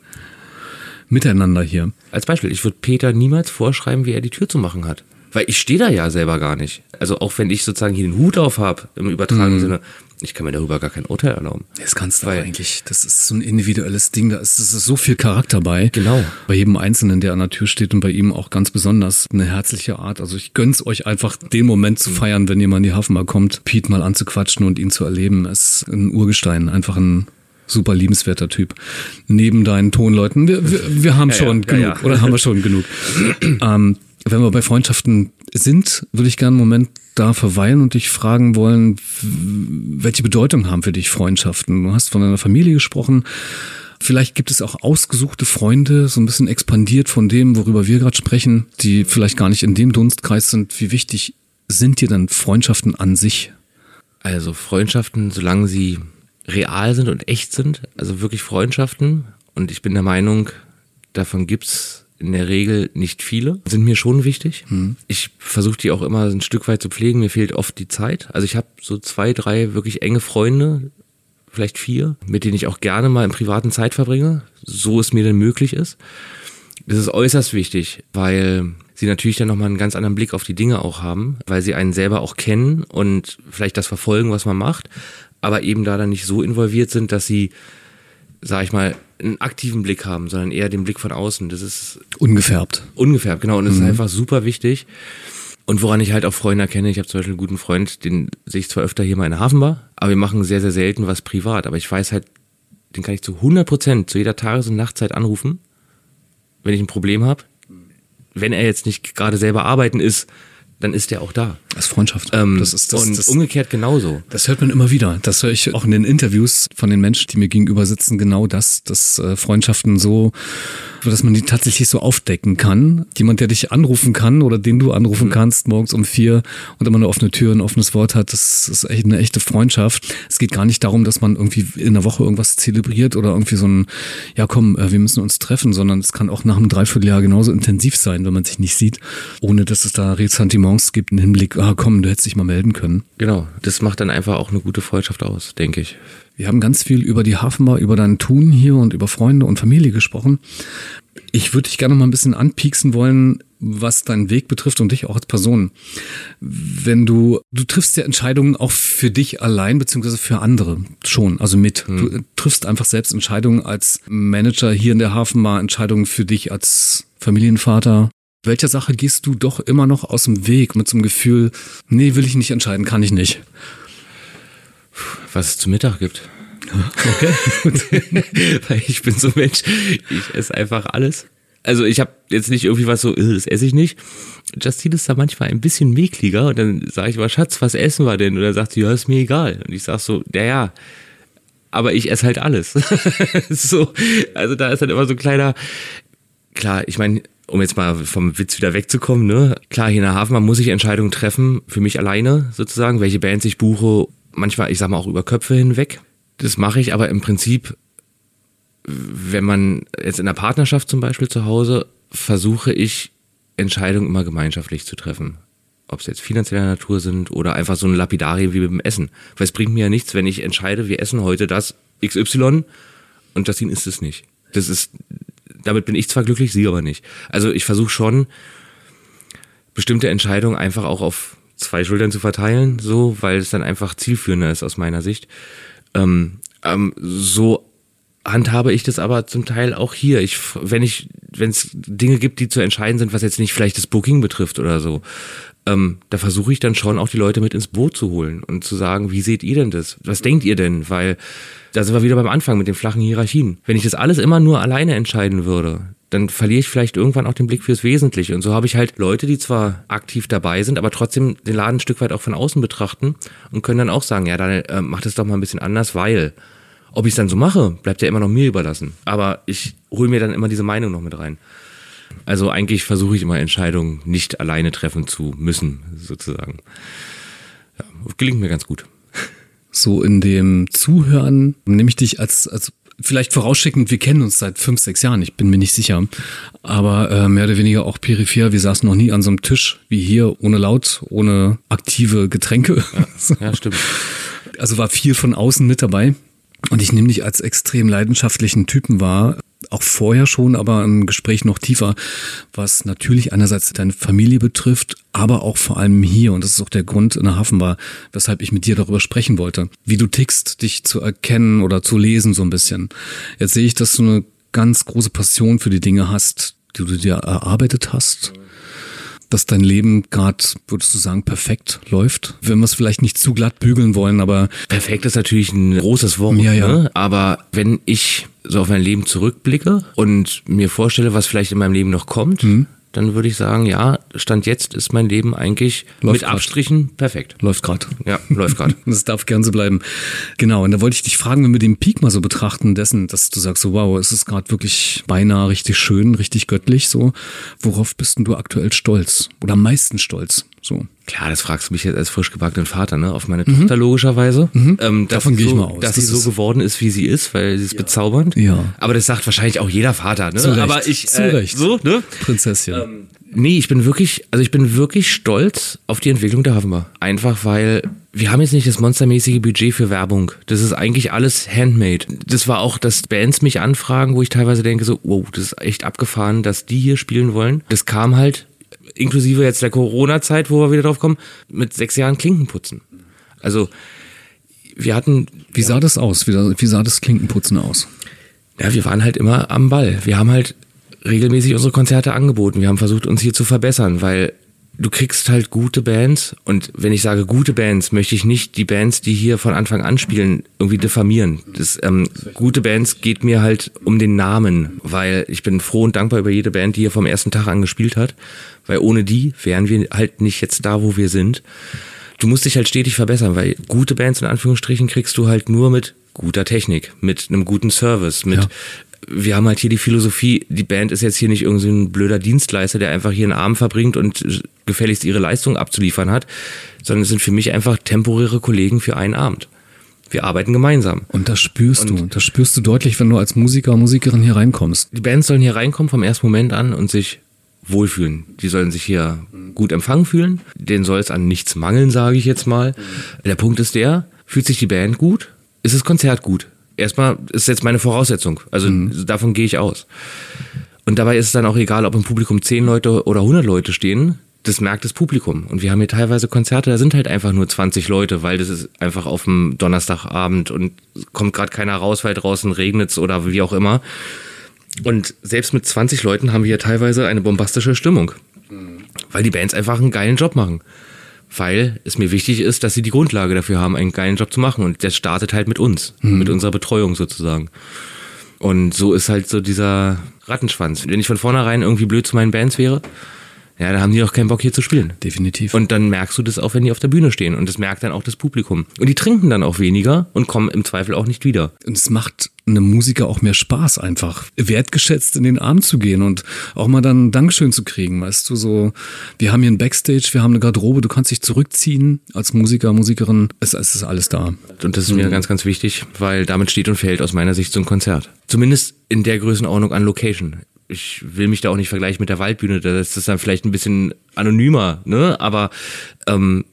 Miteinander hier. Als Beispiel, ich würde Peter niemals vorschreiben, wie er die Tür zu machen hat. Weil ich stehe da ja selber gar nicht. Also auch wenn ich sozusagen hier den Hut auf habe, im übertragenen mhm. Sinne, ich kann mir darüber gar kein Urteil erlauben. Das kannst du Weil, eigentlich. Das ist so ein individuelles Ding. Da ist, ist so viel Charakter bei. Genau. Bei jedem Einzelnen, der an der Tür steht und bei ihm auch ganz besonders eine herzliche Art. Also ich gönn's euch einfach, den Moment zu feiern, wenn jemand in die Hafenbar kommt, Pete mal anzuquatschen und ihn zu erleben. Es ist ein Urgestein. Einfach ein super liebenswerter Typ. Neben deinen Tonleuten. Wir, wir, wir haben ja, schon ja, genug. Ja, oder haben wir schon genug. ähm, wenn wir bei Freundschaften sind, würde ich gerne einen Moment da verweilen und dich fragen wollen, welche Bedeutung haben für dich Freundschaften? Du hast von deiner Familie gesprochen. Vielleicht gibt es auch ausgesuchte Freunde, so ein bisschen expandiert von dem, worüber wir gerade sprechen, die vielleicht gar nicht in dem Dunstkreis sind. Wie wichtig sind dir dann Freundschaften an sich? Also Freundschaften, solange sie real sind und echt sind, also wirklich Freundschaften. Und ich bin der Meinung, davon gibt's in der Regel nicht viele, sind mir schon wichtig. Mhm. Ich versuche die auch immer ein Stück weit zu pflegen. Mir fehlt oft die Zeit. Also ich habe so zwei, drei wirklich enge Freunde, vielleicht vier, mit denen ich auch gerne mal im privaten Zeit verbringe, so es mir denn möglich ist. Das ist äußerst wichtig, weil sie natürlich dann nochmal einen ganz anderen Blick auf die Dinge auch haben, weil sie einen selber auch kennen und vielleicht das verfolgen, was man macht, aber eben da dann nicht so involviert sind, dass sie, sag ich mal, einen aktiven Blick haben, sondern eher den Blick von außen. Das ist ungefärbt. Ungefärbt, genau. Und das mhm. ist einfach super wichtig. Und woran ich halt auch Freunde erkenne, ich habe zum Beispiel einen guten Freund, den sehe ich zwar öfter hier mal in der Hafenbar, aber wir machen sehr, sehr selten was privat. Aber ich weiß halt, den kann ich zu 100 Prozent zu jeder Tages- und Nachtzeit anrufen, wenn ich ein Problem habe. Wenn er jetzt nicht gerade selber arbeiten ist, dann ist der auch da. Das ist Freundschaft. Ähm, das ist das, und das, umgekehrt genauso. Das hört man immer wieder. Das höre ich auch in den Interviews von den Menschen, die mir gegenüber sitzen, genau das, dass äh, Freundschaften so dass man die tatsächlich so aufdecken kann. Jemand, der dich anrufen kann oder den du anrufen mhm. kannst morgens um vier und immer eine offene Tür, ein offenes Wort hat, das ist echt eine echte Freundschaft. Es geht gar nicht darum, dass man irgendwie in der Woche irgendwas zelebriert oder irgendwie so ein, ja komm, äh, wir müssen uns treffen, sondern es kann auch nach einem Dreivierteljahr genauso intensiv sein, wenn man sich nicht sieht, ohne dass es da Ressentiments gibt, einen Hinblick, ah komm, du hättest dich mal melden können. Genau, das macht dann einfach auch eine gute Freundschaft aus, denke ich. Wir haben ganz viel über die Hafenbar, über dein Tun hier und über Freunde und Familie gesprochen. Ich würde dich gerne mal ein bisschen anpieksen wollen, was deinen Weg betrifft und dich auch als Person. Wenn du, du triffst ja Entscheidungen auch für dich allein, beziehungsweise für andere schon, also mit. Mhm. Du triffst einfach selbst Entscheidungen als Manager hier in der Hafenbar, Entscheidungen für dich als Familienvater. Welcher Sache gehst du doch immer noch aus dem Weg mit so einem Gefühl, nee, will ich nicht entscheiden, kann ich nicht? Was es zu Mittag gibt. Okay, Weil ich bin so ein Mensch, ich esse einfach alles. Also ich habe jetzt nicht irgendwie was so, äh, das esse ich nicht. Justine ist da manchmal ein bisschen mäkliger und dann sage ich mal, Schatz, was essen wir denn? Und dann sagt sie, ja, ist mir egal. Und ich sag so, ja, ja, aber ich esse halt alles. so, also da ist dann immer so ein kleiner, klar, ich meine, um jetzt mal vom Witz wieder wegzukommen, ne? Klar, hier in der Hafenbahn muss ich Entscheidungen treffen, für mich alleine sozusagen, welche Bands ich buche, manchmal, ich sag mal, auch über Köpfe hinweg. Das mache ich aber im Prinzip, wenn man jetzt in der Partnerschaft zum Beispiel zu Hause, versuche ich Entscheidungen immer gemeinschaftlich zu treffen. Ob es jetzt finanzieller Natur sind oder einfach so ein Lapidarium wie beim Essen. Weil es bringt mir ja nichts, wenn ich entscheide, wir essen heute das XY und Justine isst es nicht. Das ist, damit bin ich zwar glücklich, sie aber nicht. Also ich versuche schon, bestimmte Entscheidungen einfach auch auf zwei Schultern zu verteilen, so, weil es dann einfach zielführender ist aus meiner Sicht. Ähm, ähm, so handhabe ich das aber zum Teil auch hier. Ich, wenn ich wenn es Dinge gibt, die zu entscheiden sind, was jetzt nicht vielleicht das Booking betrifft oder so, ähm, da versuche ich dann schon auch die Leute mit ins Boot zu holen und zu sagen, wie seht ihr denn das? Was denkt ihr denn? Weil da sind wir wieder beim Anfang mit den flachen Hierarchien. Wenn ich das alles immer nur alleine entscheiden würde, dann verliere ich vielleicht irgendwann auch den Blick fürs Wesentliche. Und so habe ich halt Leute, die zwar aktiv dabei sind, aber trotzdem den Laden ein Stück weit auch von außen betrachten und können dann auch sagen, ja, dann äh, mach das doch mal ein bisschen anders, weil ob ich es dann so mache, bleibt ja immer noch mir überlassen. Aber ich hole mir dann immer diese Meinung noch mit rein. Also eigentlich versuche ich immer Entscheidungen nicht alleine treffen zu müssen, sozusagen. Ja, gelingt mir ganz gut. So in dem Zuhören nehme ich dich als, als vielleicht vorausschickend, wir kennen uns seit fünf, sechs Jahren, ich bin mir nicht sicher. Aber äh, mehr oder weniger auch peripher, wir saßen noch nie an so einem Tisch wie hier, ohne Laut, ohne aktive Getränke. Ja, ja stimmt. Also war viel von außen mit dabei. Und ich nehme dich als extrem leidenschaftlichen Typen wahr, auch vorher schon, aber im Gespräch noch tiefer, was natürlich einerseits deine Familie betrifft, aber auch vor allem hier. Und das ist auch der Grund in der Hafenbar, weshalb ich mit dir darüber sprechen wollte. Wie du tickst, dich zu erkennen oder zu lesen so ein bisschen. Jetzt sehe ich, dass du eine ganz große Passion für die Dinge hast, die du dir erarbeitet hast dass dein Leben gerade, würdest du sagen, perfekt läuft? Wenn wir es vielleicht nicht zu glatt bügeln wollen, aber. Perfekt ist natürlich ein großes Wort, ja, ja. Ne? aber wenn ich so auf mein Leben zurückblicke und mir vorstelle, was vielleicht in meinem Leben noch kommt, mhm dann würde ich sagen, ja, Stand jetzt ist mein Leben eigentlich läuft mit grad. Abstrichen perfekt. Läuft gerade. Ja, läuft gerade. das darf gern so bleiben. Genau, und da wollte ich dich fragen, wenn wir den Peak mal so betrachten, dessen, dass du sagst, so wow, es ist gerade wirklich beinahe richtig schön, richtig göttlich, so. Worauf bist denn du aktuell stolz? Oder am meisten stolz? So. Klar, das fragst du mich jetzt als frisch gebackenen Vater, ne? Auf meine mhm. Tochter logischerweise. Mhm. Ähm, Davon gehe ich mal aus. Dass das sie so geworden ist, wie sie ist, weil sie ist ja. bezaubernd. Ja. Aber das sagt wahrscheinlich auch jeder Vater, ne? Zu Recht. Aber ich, Zu äh, Recht. So, ne? Prinzessin. Ähm, nee, ich bin wirklich, also ich bin wirklich stolz auf die Entwicklung der Hafenbar. Einfach weil wir haben jetzt nicht das monstermäßige Budget für Werbung. Das ist eigentlich alles handmade. Das war auch, dass Bands mich anfragen, wo ich teilweise denke so, wow, das ist echt abgefahren, dass die hier spielen wollen. Das kam halt inklusive jetzt der Corona-Zeit, wo wir wieder drauf kommen, mit sechs Jahren Klinkenputzen. Also wir hatten. Wie sah das aus? Wie, wie sah das Klinkenputzen aus? Ja, wir waren halt immer am Ball. Wir haben halt regelmäßig unsere Konzerte angeboten. Wir haben versucht, uns hier zu verbessern, weil du kriegst halt gute Bands und wenn ich sage gute Bands, möchte ich nicht die Bands, die hier von Anfang an spielen, irgendwie diffamieren. Das, ähm, gute Bands geht mir halt um den Namen, weil ich bin froh und dankbar über jede Band, die hier vom ersten Tag an gespielt hat, weil ohne die wären wir halt nicht jetzt da, wo wir sind. Du musst dich halt stetig verbessern, weil gute Bands in Anführungsstrichen kriegst du halt nur mit guter Technik, mit einem guten Service, mit ja wir haben halt hier die Philosophie, die Band ist jetzt hier nicht irgendwie ein blöder Dienstleister, der einfach hier einen Abend verbringt und gefälligst ihre Leistung abzuliefern hat, sondern es sind für mich einfach temporäre Kollegen für einen Abend. Wir arbeiten gemeinsam. Und das spürst und du. Das spürst du deutlich, wenn du als Musiker, Musikerin hier reinkommst. Die Bands sollen hier reinkommen vom ersten Moment an und sich wohlfühlen. Die sollen sich hier gut empfangen fühlen. Denen soll es an nichts mangeln, sage ich jetzt mal. Der Punkt ist der, fühlt sich die Band gut? Ist das Konzert gut? Erstmal ist jetzt meine Voraussetzung. Also mhm. davon gehe ich aus. Und dabei ist es dann auch egal, ob im Publikum 10 Leute oder 100 Leute stehen. Das merkt das Publikum. Und wir haben hier teilweise Konzerte, da sind halt einfach nur 20 Leute, weil das ist einfach auf dem Donnerstagabend und kommt gerade keiner raus, weil draußen regnet oder wie auch immer. Und selbst mit 20 Leuten haben wir hier teilweise eine bombastische Stimmung. Mhm. Weil die Bands einfach einen geilen Job machen weil es mir wichtig ist, dass sie die Grundlage dafür haben, einen geilen Job zu machen. Und das startet halt mit uns, mhm. mit unserer Betreuung sozusagen. Und so ist halt so dieser Rattenschwanz. Wenn ich von vornherein irgendwie blöd zu meinen Bands wäre, ja, da haben die auch keinen Bock hier zu spielen. Definitiv. Und dann merkst du das auch, wenn die auf der Bühne stehen. Und das merkt dann auch das Publikum. Und die trinken dann auch weniger und kommen im Zweifel auch nicht wieder. Und es macht einem Musiker auch mehr Spaß, einfach wertgeschätzt in den Arm zu gehen und auch mal dann ein Dankeschön zu kriegen. Weißt du, so, wir haben hier ein Backstage, wir haben eine Garderobe, du kannst dich zurückziehen als Musiker, Musikerin. Es, es ist alles da. Und das ist mir mhm. ganz, ganz wichtig, weil damit steht und fällt aus meiner Sicht so ein Konzert. Zumindest in der Größenordnung an Location ich will mich da auch nicht vergleichen mit der Waldbühne, da ist das dann vielleicht ein bisschen anonymer, ne? Aber ähm,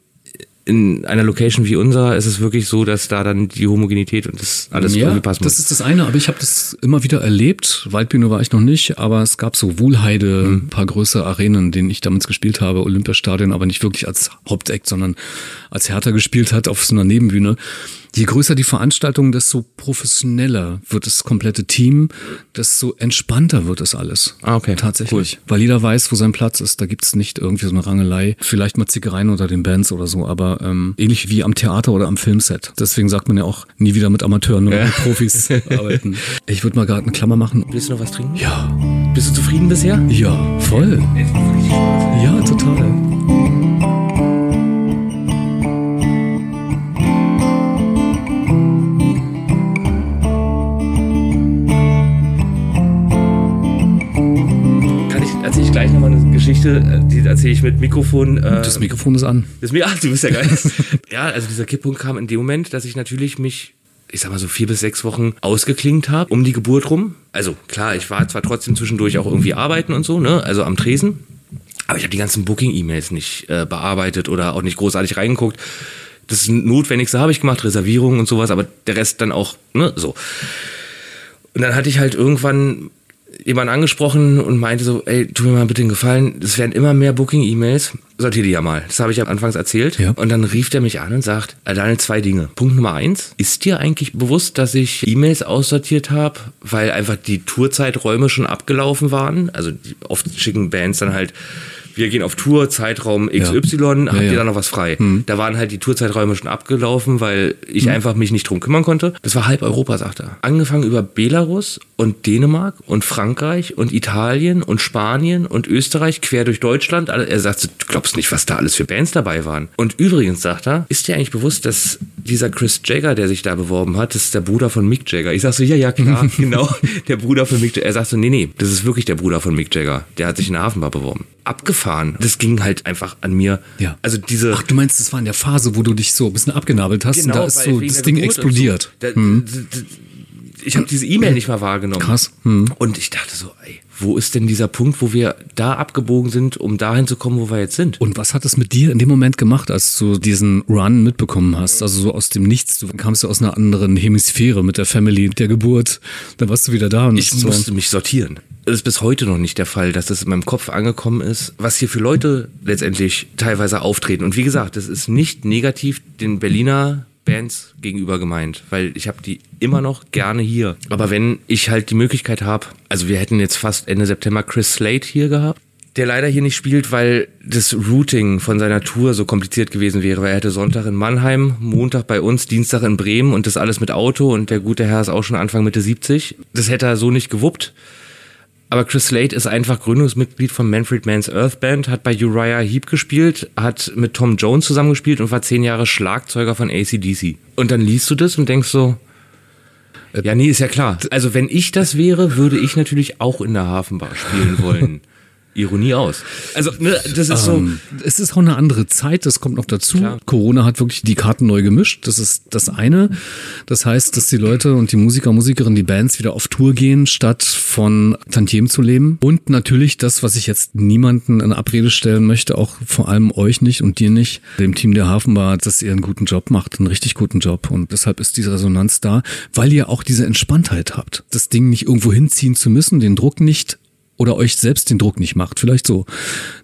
in einer Location wie unserer ist es wirklich so, dass da dann die Homogenität und das alles ja, irgendwie passen das ist das eine, aber ich habe das immer wieder erlebt. Waldbühne war ich noch nicht, aber es gab so Wohlheide, Mhm. ein paar größere Arenen, in denen ich damals gespielt habe, Olympiastadion, aber nicht wirklich als Hauptakt, sondern als Hertha gespielt hat auf so einer Nebenbühne. Je größer die Veranstaltung, desto professioneller wird das komplette Team, desto entspannter wird das alles. Ah, okay. Tatsächlich. Weil jeder weiß, wo sein Platz ist. Da gibt's nicht irgendwie so eine Rangelei. Vielleicht mal Zickereien unter den Bands oder so, aber ähm, ähnlich wie am Theater oder am Filmset. Deswegen sagt man ja auch nie wieder mit Amateuren, nur mit Profis arbeiten. Ich würde mal gerade eine Klammer machen. Willst du noch was trinken? Ja, Bist du zufrieden bisher? ja, voll. Ja, total. Geschichte, äh, die erzähle ich mit Mikrofon. Äh, Das Mikrofon ist an. Das mir, ach, du bist ja geil. ja, also dieser Kipppunkt kam in dem Moment, dass ich natürlich mich, ich sag mal so vier bis sechs Wochen ausgeklingt habe um die Geburt rum. Also klar, ich war zwar trotzdem zwischendurch auch irgendwie arbeiten und so, ne, also am Tresen, aber ich habe die ganzen Booking-E-Mails nicht äh, bearbeitet oder auch nicht großartig reingeguckt. Das Notwendigste habe ich gemacht, Reservierungen und sowas, aber der Rest dann auch, ne, so. Und dann hatte ich halt irgendwann jemanden angesprochen und meinte so, ey, tu mir mal bitte einen Gefallen, es werden immer mehr Booking-E-Mails, sortier die ja mal. Das habe ich ja anfangs erzählt. Ja. Und dann rief der mich an und sagt, Daniel, zwei Dinge. Punkt Nummer eins, ist dir eigentlich bewusst, dass ich E-Mails aussortiert habe, weil einfach die Tourzeiträume schon abgelaufen waren? Also die, oft schicken Bands dann halt, wir gehen auf Tour, Zeitraum XY, habt Ja, ihr ja. da noch was frei? Da waren halt die Tourzeiträume schon abgelaufen, weil ich einfach mich nicht drum kümmern konnte. Das war halb Europa, sagt er. Angefangen über Belarus und Dänemark und Frankreich und Italien und Spanien und Österreich, quer durch Deutschland. Er sagt, so, du glaubst nicht, was da alles für Bands dabei waren. Und übrigens, sagt er, ist dir eigentlich bewusst, dass dieser Chris Jagger, der sich da beworben hat, das ist der Bruder von Mick Jagger. Ich sag so, ja, ja, klar, genau, der Bruder von Mick Jagger. Er sagt so, nee, nee, das ist wirklich der Bruder von Mick Jagger. Der hat sich in der Hafenbar beworben. Abgefahren. Das ging halt einfach an mir. Ja. Also diese... Ach, du meinst, das war in der Phase, wo du dich so ein bisschen abgenabelt hast und da ist so das Ding Geburt explodiert. So. Da, d- Ich habe diese E-Mail nicht mal wahrgenommen. Krass. Hm. Und ich dachte so, ey, wo ist denn dieser Punkt, wo wir da abgebogen sind, um dahin zu kommen, wo wir jetzt sind? Und was hat es mit dir in dem Moment gemacht, als du diesen Run mitbekommen hast? Also so aus dem Nichts. Du kamst ja aus einer anderen Hemisphäre mit der Family, der Geburt. Dann warst du wieder da und Ich musste mich sortieren. Das ist bis heute noch nicht der Fall, dass das in meinem Kopf angekommen ist, was hier für Leute letztendlich teilweise auftreten. Und wie gesagt, das ist nicht negativ den Berliner Bands gegenüber gemeint, weil ich habe die immer noch gerne hier. Aber wenn ich halt die Möglichkeit habe, also wir hätten jetzt fast Ende September Chris Slade hier gehabt, der leider hier nicht spielt, weil das Routing von seiner Tour so kompliziert gewesen wäre, weil er hätte Sonntag in Mannheim, Montag bei uns, Dienstag in Bremen und das alles mit Auto und der gute Herr ist auch schon Anfang Mitte 70. Das hätte er so nicht gewuppt. Aber Chris Slade ist einfach Gründungsmitglied von Manfred Mann's Earth Band, hat bei Uriah Heep gespielt, hat mit Tom Jones zusammengespielt und war zehn Jahre Schlagzeuger von ACDC. Und dann liest du das und denkst so, ja, nee, ist ja klar. Also wenn ich das wäre, würde ich natürlich auch in der Hafenbar spielen wollen. Ironie aus. Also, ne, das ist so. Ähm, es ist auch eine andere Zeit, das kommt noch dazu. Klar. Corona hat wirklich die Karten neu gemischt. Das ist das eine. Das heißt, dass die Leute und die Musiker, Musikerinnen, die Bands wieder auf Tour gehen, statt von Tantiem zu leben. Und natürlich das, was ich jetzt niemanden in Abrede stellen möchte, auch vor allem euch nicht und dir nicht, dem Team der Hafenbar, dass ihr einen guten Job macht, einen richtig guten Job. Und deshalb ist diese Resonanz da, weil ihr auch diese Entspanntheit habt. Das Ding nicht irgendwo hinziehen zu müssen, den Druck nicht oder euch selbst den Druck nicht macht. Vielleicht so,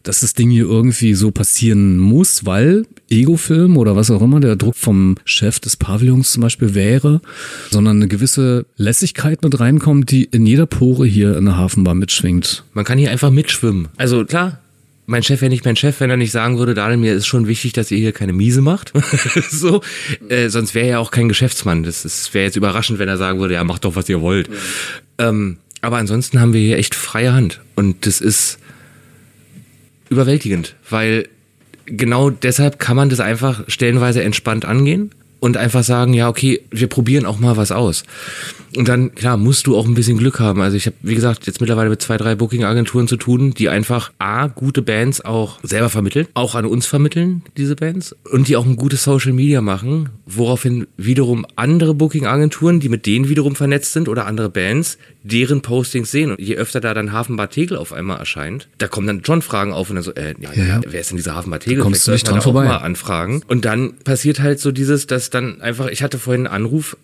dass das Ding hier irgendwie so passieren muss, weil Ego-Film oder was auch immer der Druck vom Chef des Pavillons zum Beispiel wäre, sondern eine gewisse Lässigkeit mit reinkommt, die in jeder Pore hier in der Hafenbar mitschwingt. Man kann hier einfach mitschwimmen. Also klar, mein Chef wäre nicht mein Chef, wenn er nicht sagen würde, Daniel, mir ist schon wichtig, dass ihr hier keine Miese macht. so, äh, sonst wäre er auch kein Geschäftsmann. Das ist- wäre jetzt überraschend, wenn er sagen würde, ja, macht doch, was ihr wollt. Ähm, aber ansonsten haben wir hier echt freie Hand. Und das ist überwältigend, weil genau deshalb kann man das einfach stellenweise entspannt angehen und einfach sagen, ja, okay, wir probieren auch mal was aus. Und dann, klar, musst du auch ein bisschen Glück haben. Also ich habe, wie gesagt, jetzt mittlerweile mit zwei, drei Booking-Agenturen zu tun, die einfach A, gute Bands auch selber vermitteln, auch an uns vermitteln, diese Bands, und die auch ein gutes Social Media machen, woraufhin wiederum andere Booking-Agenturen, die mit denen wiederum vernetzt sind oder andere Bands, deren Postings sehen und je öfter da dann Hafenbad Tegel auf einmal erscheint, da kommen dann schon Fragen auf und dann so, äh, ja, ja, ja. wer ist denn dieser Hafenbad Tegel? kommst du nicht dran vorbei. Mal anfragen. Und dann passiert halt so dieses, dass dann einfach, ich hatte vorhin einen Anruf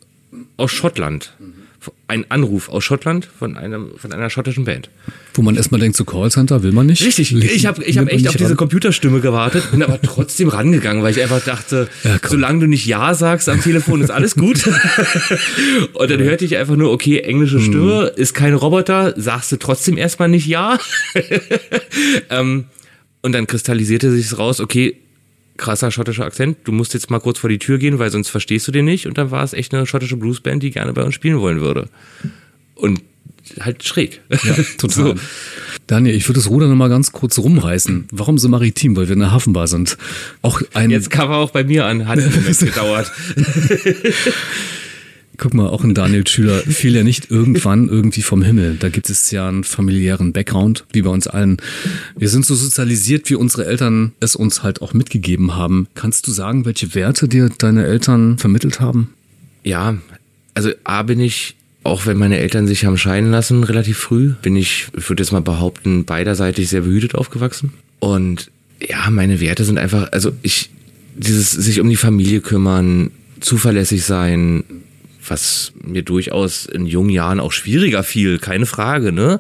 aus Schottland. Mhm ein Anruf aus Schottland von, einem, von einer schottischen Band. Wo man erstmal denkt, so Callcenter will man nicht. Richtig, ich habe ich hab echt auf ran. diese Computerstimme gewartet, bin aber trotzdem rangegangen, weil ich einfach dachte, ja, solange du nicht Ja sagst am Telefon, ist alles gut. und dann hörte ich einfach nur, okay, englische Stimme, hm. ist kein Roboter, sagst du trotzdem erstmal nicht Ja. ähm, und dann kristallisierte sich raus, okay, krasser schottischer Akzent. Du musst jetzt mal kurz vor die Tür gehen, weil sonst verstehst du den nicht. Und dann war es echt eine schottische Bluesband, die gerne bei uns spielen wollen würde. Und halt schräg. Ja, total. So. Daniel, ich würde das Ruder nochmal ganz kurz rumreißen. Warum so maritim? Weil wir in der Hafenbar sind. Auch ein Jetzt kam er auch bei mir an, hat gedauert. Guck mal, auch ein Daniel Schüler fiel ja nicht irgendwann irgendwie vom Himmel. Da gibt es ja einen familiären Background, wie bei uns allen. Wir sind so sozialisiert, wie unsere Eltern es uns halt auch mitgegeben haben. Kannst du sagen, welche Werte dir deine Eltern vermittelt haben? Ja, also A bin ich, auch wenn meine Eltern sich haben scheiden lassen, relativ früh, bin ich, ich würde jetzt mal behaupten, beiderseitig sehr behütet aufgewachsen. Und ja, meine Werte sind einfach, also ich, dieses sich um die Familie kümmern, zuverlässig sein, was mir durchaus in jungen Jahren auch schwieriger fiel, keine Frage, ne?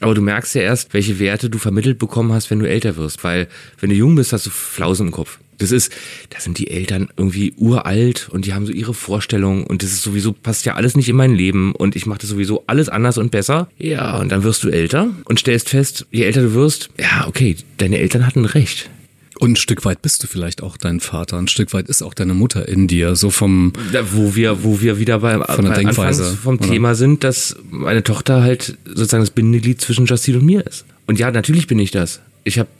Aber du merkst ja erst, welche Werte du vermittelt bekommen hast, wenn du älter wirst. Weil, wenn du jung bist, hast du Flausen im Kopf. Das ist, da sind die Eltern irgendwie uralt und die haben so ihre Vorstellungen und das ist sowieso, passt ja alles nicht in mein Leben und ich mache das sowieso alles anders und besser. Ja, und dann wirst du älter und stellst fest, je älter du wirst, ja, okay, deine Eltern hatten recht. Und ein Stück weit bist du vielleicht auch dein Vater, ein Stück weit ist auch deine Mutter in dir, so vom da, wo wir wo wir wieder bei, von der Denkweise vom oder? Thema sind, dass meine Tochter halt sozusagen das Bindeglied zwischen Justine und mir ist. Und ja, natürlich bin ich das. Ich habe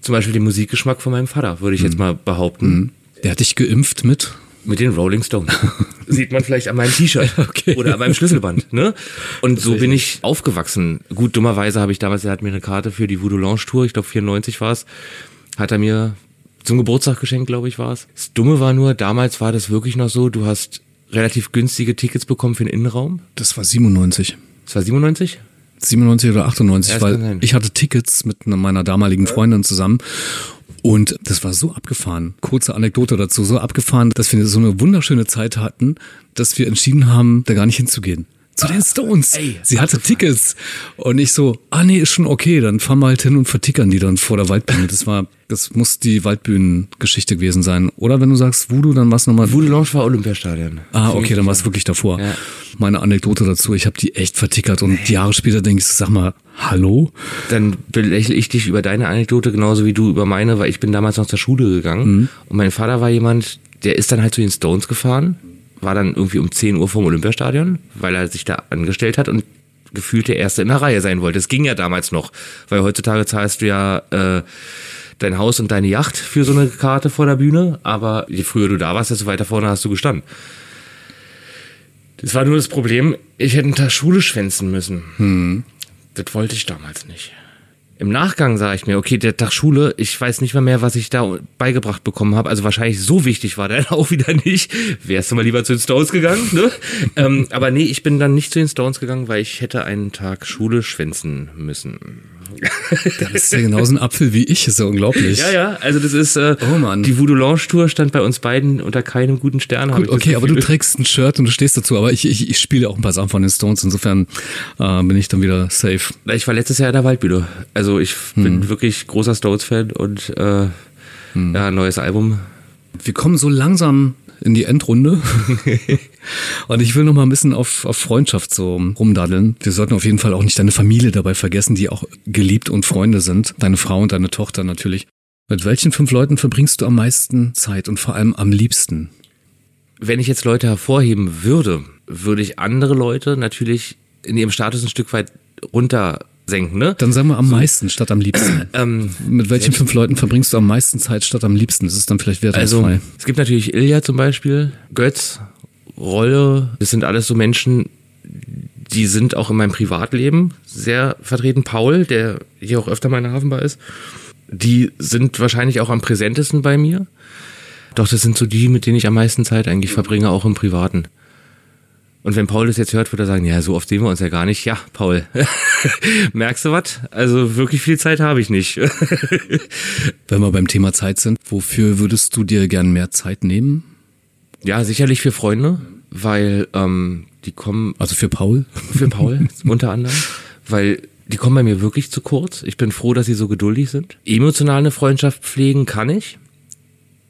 zum Beispiel den Musikgeschmack von meinem Vater, würde ich mhm. jetzt mal behaupten. Mhm. Der hat dich geimpft mit mit den Rolling Stones. Sieht man vielleicht an meinem T-Shirt okay. oder an meinem Schlüsselband. Ne? Und so bin ich aufgewachsen. Gut, dummerweise habe ich damals, er hat mir eine Karte für die Voodoo Lounge Tour, ich glaube 94 war es, hat er mir zum Geburtstag geschenkt, glaube ich, war es. Das Dumme war nur, damals war das wirklich noch so, du hast relativ günstige Tickets bekommen für den Innenraum. Das war 97. Das war 97? 97 oder 98, ja, weil ich hatte Tickets mit meiner damaligen Freundin zusammen und das war so abgefahren. Kurze Anekdote dazu, so abgefahren, dass wir so eine wunderschöne Zeit hatten, dass wir entschieden haben, da gar nicht hinzugehen zu den Stones. Ey, sie hatte Tickets. Und ich so, ah nee, ist schon okay, dann fahren wir halt hin und vertickern die dann vor der Waldbühne. Das war, das muss die Waldbühnengeschichte gewesen sein. Oder wenn du sagst Voodoo, dann war es nochmal. Voodoo Lounge war Olympiastadion. Ah, okay, dann war es wirklich davor. Ja. Meine Anekdote dazu, ich habe die echt vertickert und hey. Jahre später denke ich, sag mal, hallo? Dann belächle ich dich über deine Anekdote genauso wie du über meine, weil ich bin damals noch zur Schule gegangen mhm. und mein Vater war jemand, der ist dann halt zu den Stones gefahren war dann irgendwie um 10 Uhr vom Olympiastadion, weil er sich da angestellt hat und gefühlt der Erste in der Reihe sein wollte. Das ging ja damals noch, weil heutzutage zahlst du ja äh, dein Haus und deine Yacht für so eine Karte vor der Bühne, aber je früher du da warst, desto weiter vorne hast du gestanden. Das war nur das Problem, ich hätte einen Tag Schule schwänzen müssen. Hm. Das wollte ich damals nicht. Im Nachgang sage ich mir, okay, der Tag Schule, ich weiß nicht mehr mehr, was ich da beigebracht bekommen habe. Also wahrscheinlich so wichtig war der auch wieder nicht. Wärst du mal lieber zu den Stones gegangen, ne? ähm, aber nee, ich bin dann nicht zu den Stones gegangen, weil ich hätte einen Tag Schule schwänzen müssen. Da bist ja genauso ein Apfel wie ich, ist ja unglaublich. Ja, ja, also das ist, äh, oh Mann. die Voodoo Lounge Tour stand bei uns beiden unter keinem guten Stern. Gut, okay, aber du trägst ein Shirt und du stehst dazu, aber ich, ich, ich spiele auch ein paar Sachen von den Stones, insofern äh, bin ich dann wieder safe. Ich war letztes Jahr in der Waldbühne, also ich hm. bin wirklich großer Stones-Fan und äh, hm. ja, neues Album. Wir kommen so langsam in die Endrunde. und ich will noch mal ein bisschen auf, auf Freundschaft so rumdaddeln. Wir sollten auf jeden Fall auch nicht deine Familie dabei vergessen, die auch geliebt und Freunde sind. Deine Frau und deine Tochter natürlich. Mit welchen fünf Leuten verbringst du am meisten Zeit und vor allem am liebsten? Wenn ich jetzt Leute hervorheben würde, würde ich andere Leute natürlich in ihrem Status ein Stück weit runter senken, ne? Dann sagen wir am meisten statt am liebsten. Ähm, Mit welchen fünf Leuten verbringst du am meisten Zeit statt am liebsten? Das ist dann vielleicht wertungsfrei. Also, es gibt natürlich Ilja zum Beispiel, Götz, Rolle. Das sind alles so Menschen, die sind auch in meinem Privatleben sehr vertreten. Paul, der hier auch öfter meine Hafenbar ist, die sind wahrscheinlich auch am präsentesten bei mir. Doch das sind so die, mit denen ich am meisten Zeit eigentlich verbringe, auch im Privaten. Und wenn Paul das jetzt hört, wird er sagen, ja, so oft sehen wir uns ja gar nicht. Ja, Paul, merkst du was? Also wirklich viel Zeit habe ich nicht. wenn wir beim Thema Zeit sind, wofür würdest du dir gern mehr Zeit nehmen? Ja, sicherlich für Freunde, weil ähm, die kommen. Also für Paul? Für Paul unter anderem, weil die kommen bei mir wirklich zu kurz. Ich bin froh, dass sie so geduldig sind. Emotional eine Freundschaft pflegen kann ich,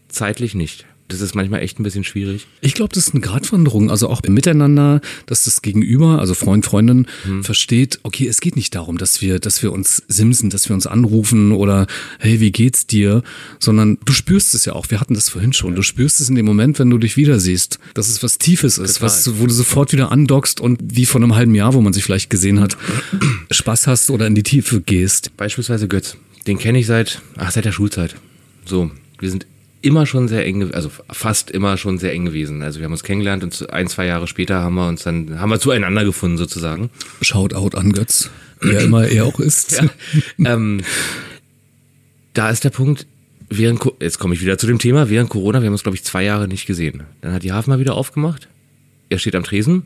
zeitlich nicht das ist manchmal echt ein bisschen schwierig. Ich glaube, das ist eine Gratwanderung, also auch im Miteinander, dass das Gegenüber, also Freund, Freundin, hm. versteht, okay, es geht nicht darum, dass wir, dass wir uns simsen, dass wir uns anrufen oder hey, wie geht's dir, sondern du spürst es ja auch. Wir hatten das vorhin schon. Du spürst es in dem Moment, wenn du dich wieder siehst, dass es was Tiefes ist, Total. was, wo du sofort wieder andockst und wie vor einem halben Jahr, wo man sich vielleicht gesehen hat, Spaß hast oder in die Tiefe gehst. Beispielsweise Götz. Den kenne ich seit, ach, seit der Schulzeit. So, wir sind immer schon sehr eng, also fast immer schon sehr eng gewesen. Also wir haben uns kennengelernt und ein, zwei Jahre später haben wir uns dann, haben wir zueinander gefunden sozusagen. Shoutout an Götz, wer immer er auch ist. Ja. ähm, da ist der Punkt, während, jetzt komme ich wieder zu dem Thema, während Corona, wir haben uns glaube ich zwei Jahre nicht gesehen. Dann hat die Hafen mal wieder aufgemacht, er steht am Tresen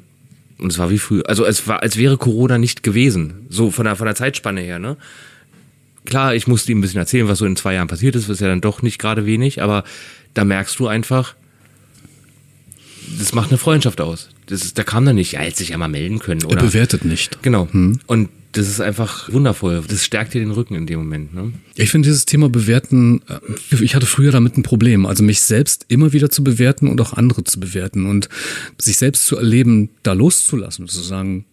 und es war wie früher, also es war, als wäre Corona nicht gewesen, so von der, von der Zeitspanne her, ne? Klar, ich musste ihm ein bisschen erzählen, was so in zwei Jahren passiert ist, ist ja dann doch nicht gerade wenig, aber da merkst du einfach, das macht eine Freundschaft aus. Das ist, da kam dann nicht, ja, hätte sich ja mal melden können. Oder? Er bewertet nicht. Genau. Hm. Und das ist einfach wundervoll. Das stärkt dir den Rücken in dem Moment. Ne? Ich finde dieses Thema Bewerten, äh, ich hatte früher damit ein Problem. Also mich selbst immer wieder zu bewerten und auch andere zu bewerten und sich selbst zu erleben, da loszulassen, zu sagen,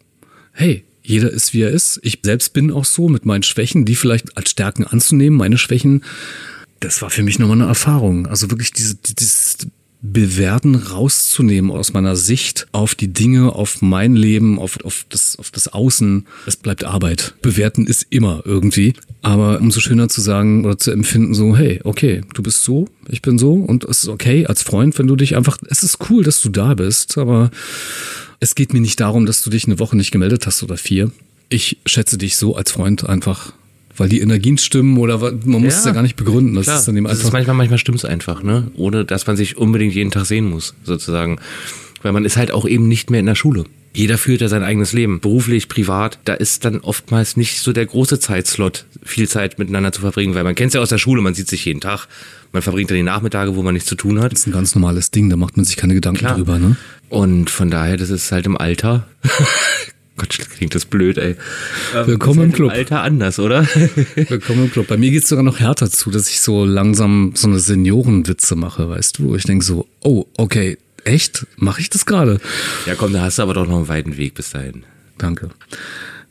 hey, jeder ist, wie er ist. Ich selbst bin auch so mit meinen Schwächen, die vielleicht als Stärken anzunehmen, meine Schwächen. Das war für mich nochmal eine Erfahrung. Also wirklich diese, dieses Bewerten rauszunehmen aus meiner Sicht auf die Dinge, auf mein Leben, auf, auf, das, auf das Außen. Es bleibt Arbeit. Bewerten ist immer irgendwie. Aber umso schöner zu sagen oder zu empfinden, so, hey, okay, du bist so, ich bin so und es ist okay als Freund, wenn du dich einfach, es ist cool, dass du da bist, aber es geht mir nicht darum, dass du dich eine Woche nicht gemeldet hast oder vier. Ich schätze dich so als Freund einfach, weil die Energien stimmen oder man muss ja, es ja gar nicht begründen. Das klar. ist dann eben einfach. Manchmal, manchmal stimmt es einfach, ne? Ohne dass man sich unbedingt jeden Tag sehen muss, sozusagen. Weil man ist halt auch eben nicht mehr in der Schule. Jeder führt ja sein eigenes Leben, beruflich, privat. Da ist dann oftmals nicht so der große Zeitslot, viel Zeit miteinander zu verbringen, weil man kennt es ja aus der Schule, man sieht sich jeden Tag. Man verbringt dann die Nachmittage, wo man nichts zu tun hat. Das ist ein ganz normales Ding, da macht man sich keine Gedanken Klar. drüber, ne? Und von daher, das ist halt im Alter. Gott, klingt das blöd, ey. Ähm, Willkommen halt im Club. Im Alter anders, oder? Willkommen im Club. Bei mir geht's sogar noch härter zu, dass ich so langsam so eine Seniorenwitze mache, weißt du? Ich denk so, oh, okay, echt? Mache ich das gerade? Ja, komm, da hast du aber doch noch einen weiten Weg bis dahin. Danke.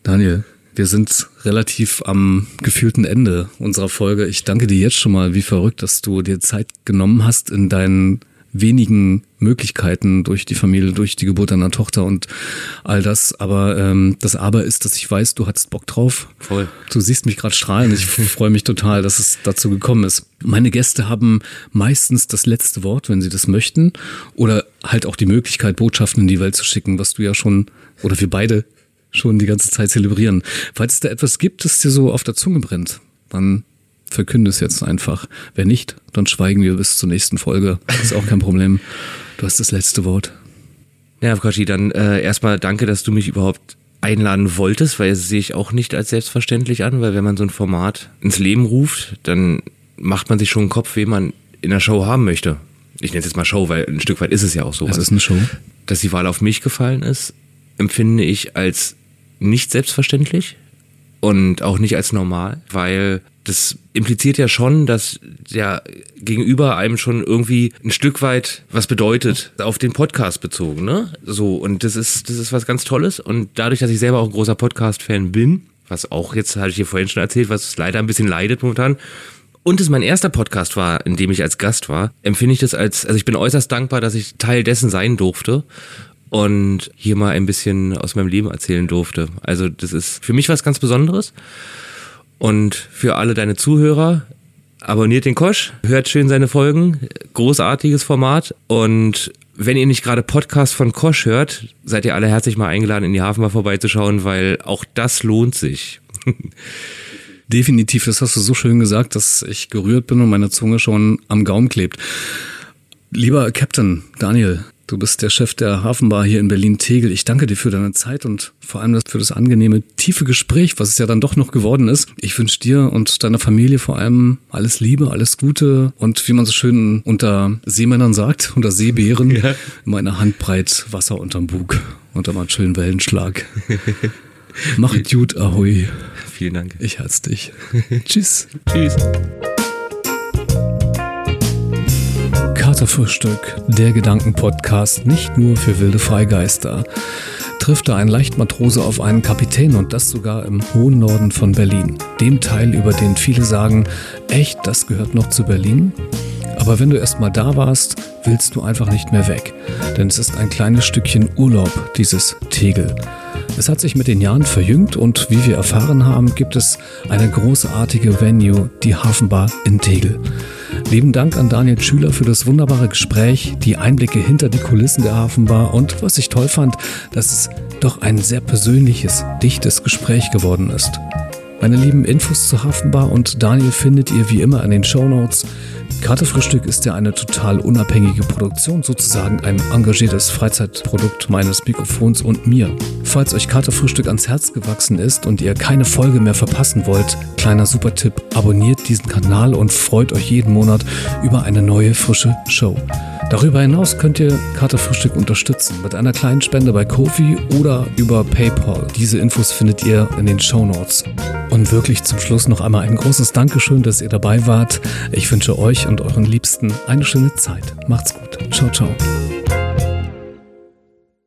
Daniel, wir sind relativ am gefühlten Ende unserer Folge. Ich danke dir jetzt schon mal, wie verrückt, dass du dir Zeit genommen hast in deinen wenigen Möglichkeiten durch die Familie, durch die Geburt deiner Tochter und all das. Aber ähm, das Aber ist, dass ich weiß, du hattest Bock drauf. Voll. Du siehst mich gerade strahlen. Ich freue mich total, dass es dazu gekommen ist. Meine Gäste haben meistens das letzte Wort, wenn sie das möchten, oder halt auch die Möglichkeit, Botschaften in die Welt zu schicken, was du ja schon oder wir beide schon die ganze Zeit zelebrieren. Falls es da etwas gibt, das dir so auf der Zunge brennt, dann verkünde es jetzt einfach. Wenn nicht, dann schweigen wir bis zur nächsten Folge. Das ist auch kein Problem. Du hast das letzte Wort. Ja, Koshi, dann äh, erstmal danke, dass du mich überhaupt einladen wolltest, weil das sehe ich auch nicht als selbstverständlich an, weil wenn man so ein Format ins Leben ruft, dann macht man sich schon einen Kopf, wen man in der Show haben möchte. Ich nenne es jetzt mal Show, weil ein Stück weit ist es ja auch so. Es ist eine Show. Dass die Wahl auf mich gefallen ist, empfinde ich als nicht selbstverständlich und auch nicht als normal, weil das impliziert ja schon, dass der Gegenüber einem schon irgendwie ein Stück weit was bedeutet, auf den Podcast bezogen, ne? So, und das ist, das ist was ganz Tolles. Und dadurch, dass ich selber auch ein großer Podcast-Fan bin, was auch jetzt, hatte ich hier vorhin schon erzählt, was leider ein bisschen leidet momentan, und es mein erster Podcast war, in dem ich als Gast war, empfinde ich das als, also ich bin äußerst dankbar, dass ich Teil dessen sein durfte und hier mal ein bisschen aus meinem Leben erzählen durfte. Also das ist für mich was ganz Besonderes. Und für alle deine Zuhörer, abonniert den Kosch, hört schön seine Folgen, großartiges Format. Und wenn ihr nicht gerade Podcast von Kosch hört, seid ihr alle herzlich mal eingeladen, in die Hafen mal vorbeizuschauen, weil auch das lohnt sich. Definitiv, das hast du so schön gesagt, dass ich gerührt bin und meine Zunge schon am Gaumen klebt. Lieber Captain Daniel, Du bist der Chef der Hafenbar hier in Berlin-Tegel. Ich danke dir für deine Zeit und vor allem für das angenehme, tiefe Gespräch, was es ja dann doch noch geworden ist. Ich wünsche dir und deiner Familie vor allem alles Liebe, alles Gute und wie man so schön unter Seemännern sagt, unter Seebären, ja. immer eine Handbreit Wasser unterm Bug und dann mal einen schönen Wellenschlag. Mach gut, ahoi. Vielen Dank. Ich herz dich. Tschüss. Tschüss. Katerfrühstück, der Gedankenpodcast nicht nur für wilde Freigeister. Trifft da ein Leichtmatrose auf einen Kapitän und das sogar im hohen Norden von Berlin. Dem Teil, über den viele sagen, echt, das gehört noch zu Berlin? Aber wenn du erstmal da warst, willst du einfach nicht mehr weg. Denn es ist ein kleines Stückchen Urlaub, dieses Tegel. Es hat sich mit den Jahren verjüngt und wie wir erfahren haben, gibt es eine großartige Venue, die Hafenbar in Tegel. Lieben Dank an Daniel Schüler für das wunderbare Gespräch, die Einblicke hinter die Kulissen der Hafenbar und was ich toll fand, dass es doch ein sehr persönliches, dichtes Gespräch geworden ist. Meine lieben Infos zur Hafenbar und Daniel findet ihr wie immer in den Show Notes. Kartefrühstück ist ja eine total unabhängige Produktion, sozusagen ein engagiertes Freizeitprodukt meines Mikrofons und mir. Falls euch Kartefrühstück ans Herz gewachsen ist und ihr keine Folge mehr verpassen wollt, kleiner Supertipp, abonniert diesen Kanal und freut euch jeden Monat über eine neue frische Show. Darüber hinaus könnt ihr Katerfrühstück unterstützen mit einer kleinen Spende bei Kofi oder über PayPal. Diese Infos findet ihr in den Show Notes. Und wirklich zum Schluss noch einmal ein großes Dankeschön, dass ihr dabei wart. Ich wünsche euch und euren Liebsten eine schöne Zeit. Macht's gut. Ciao, ciao.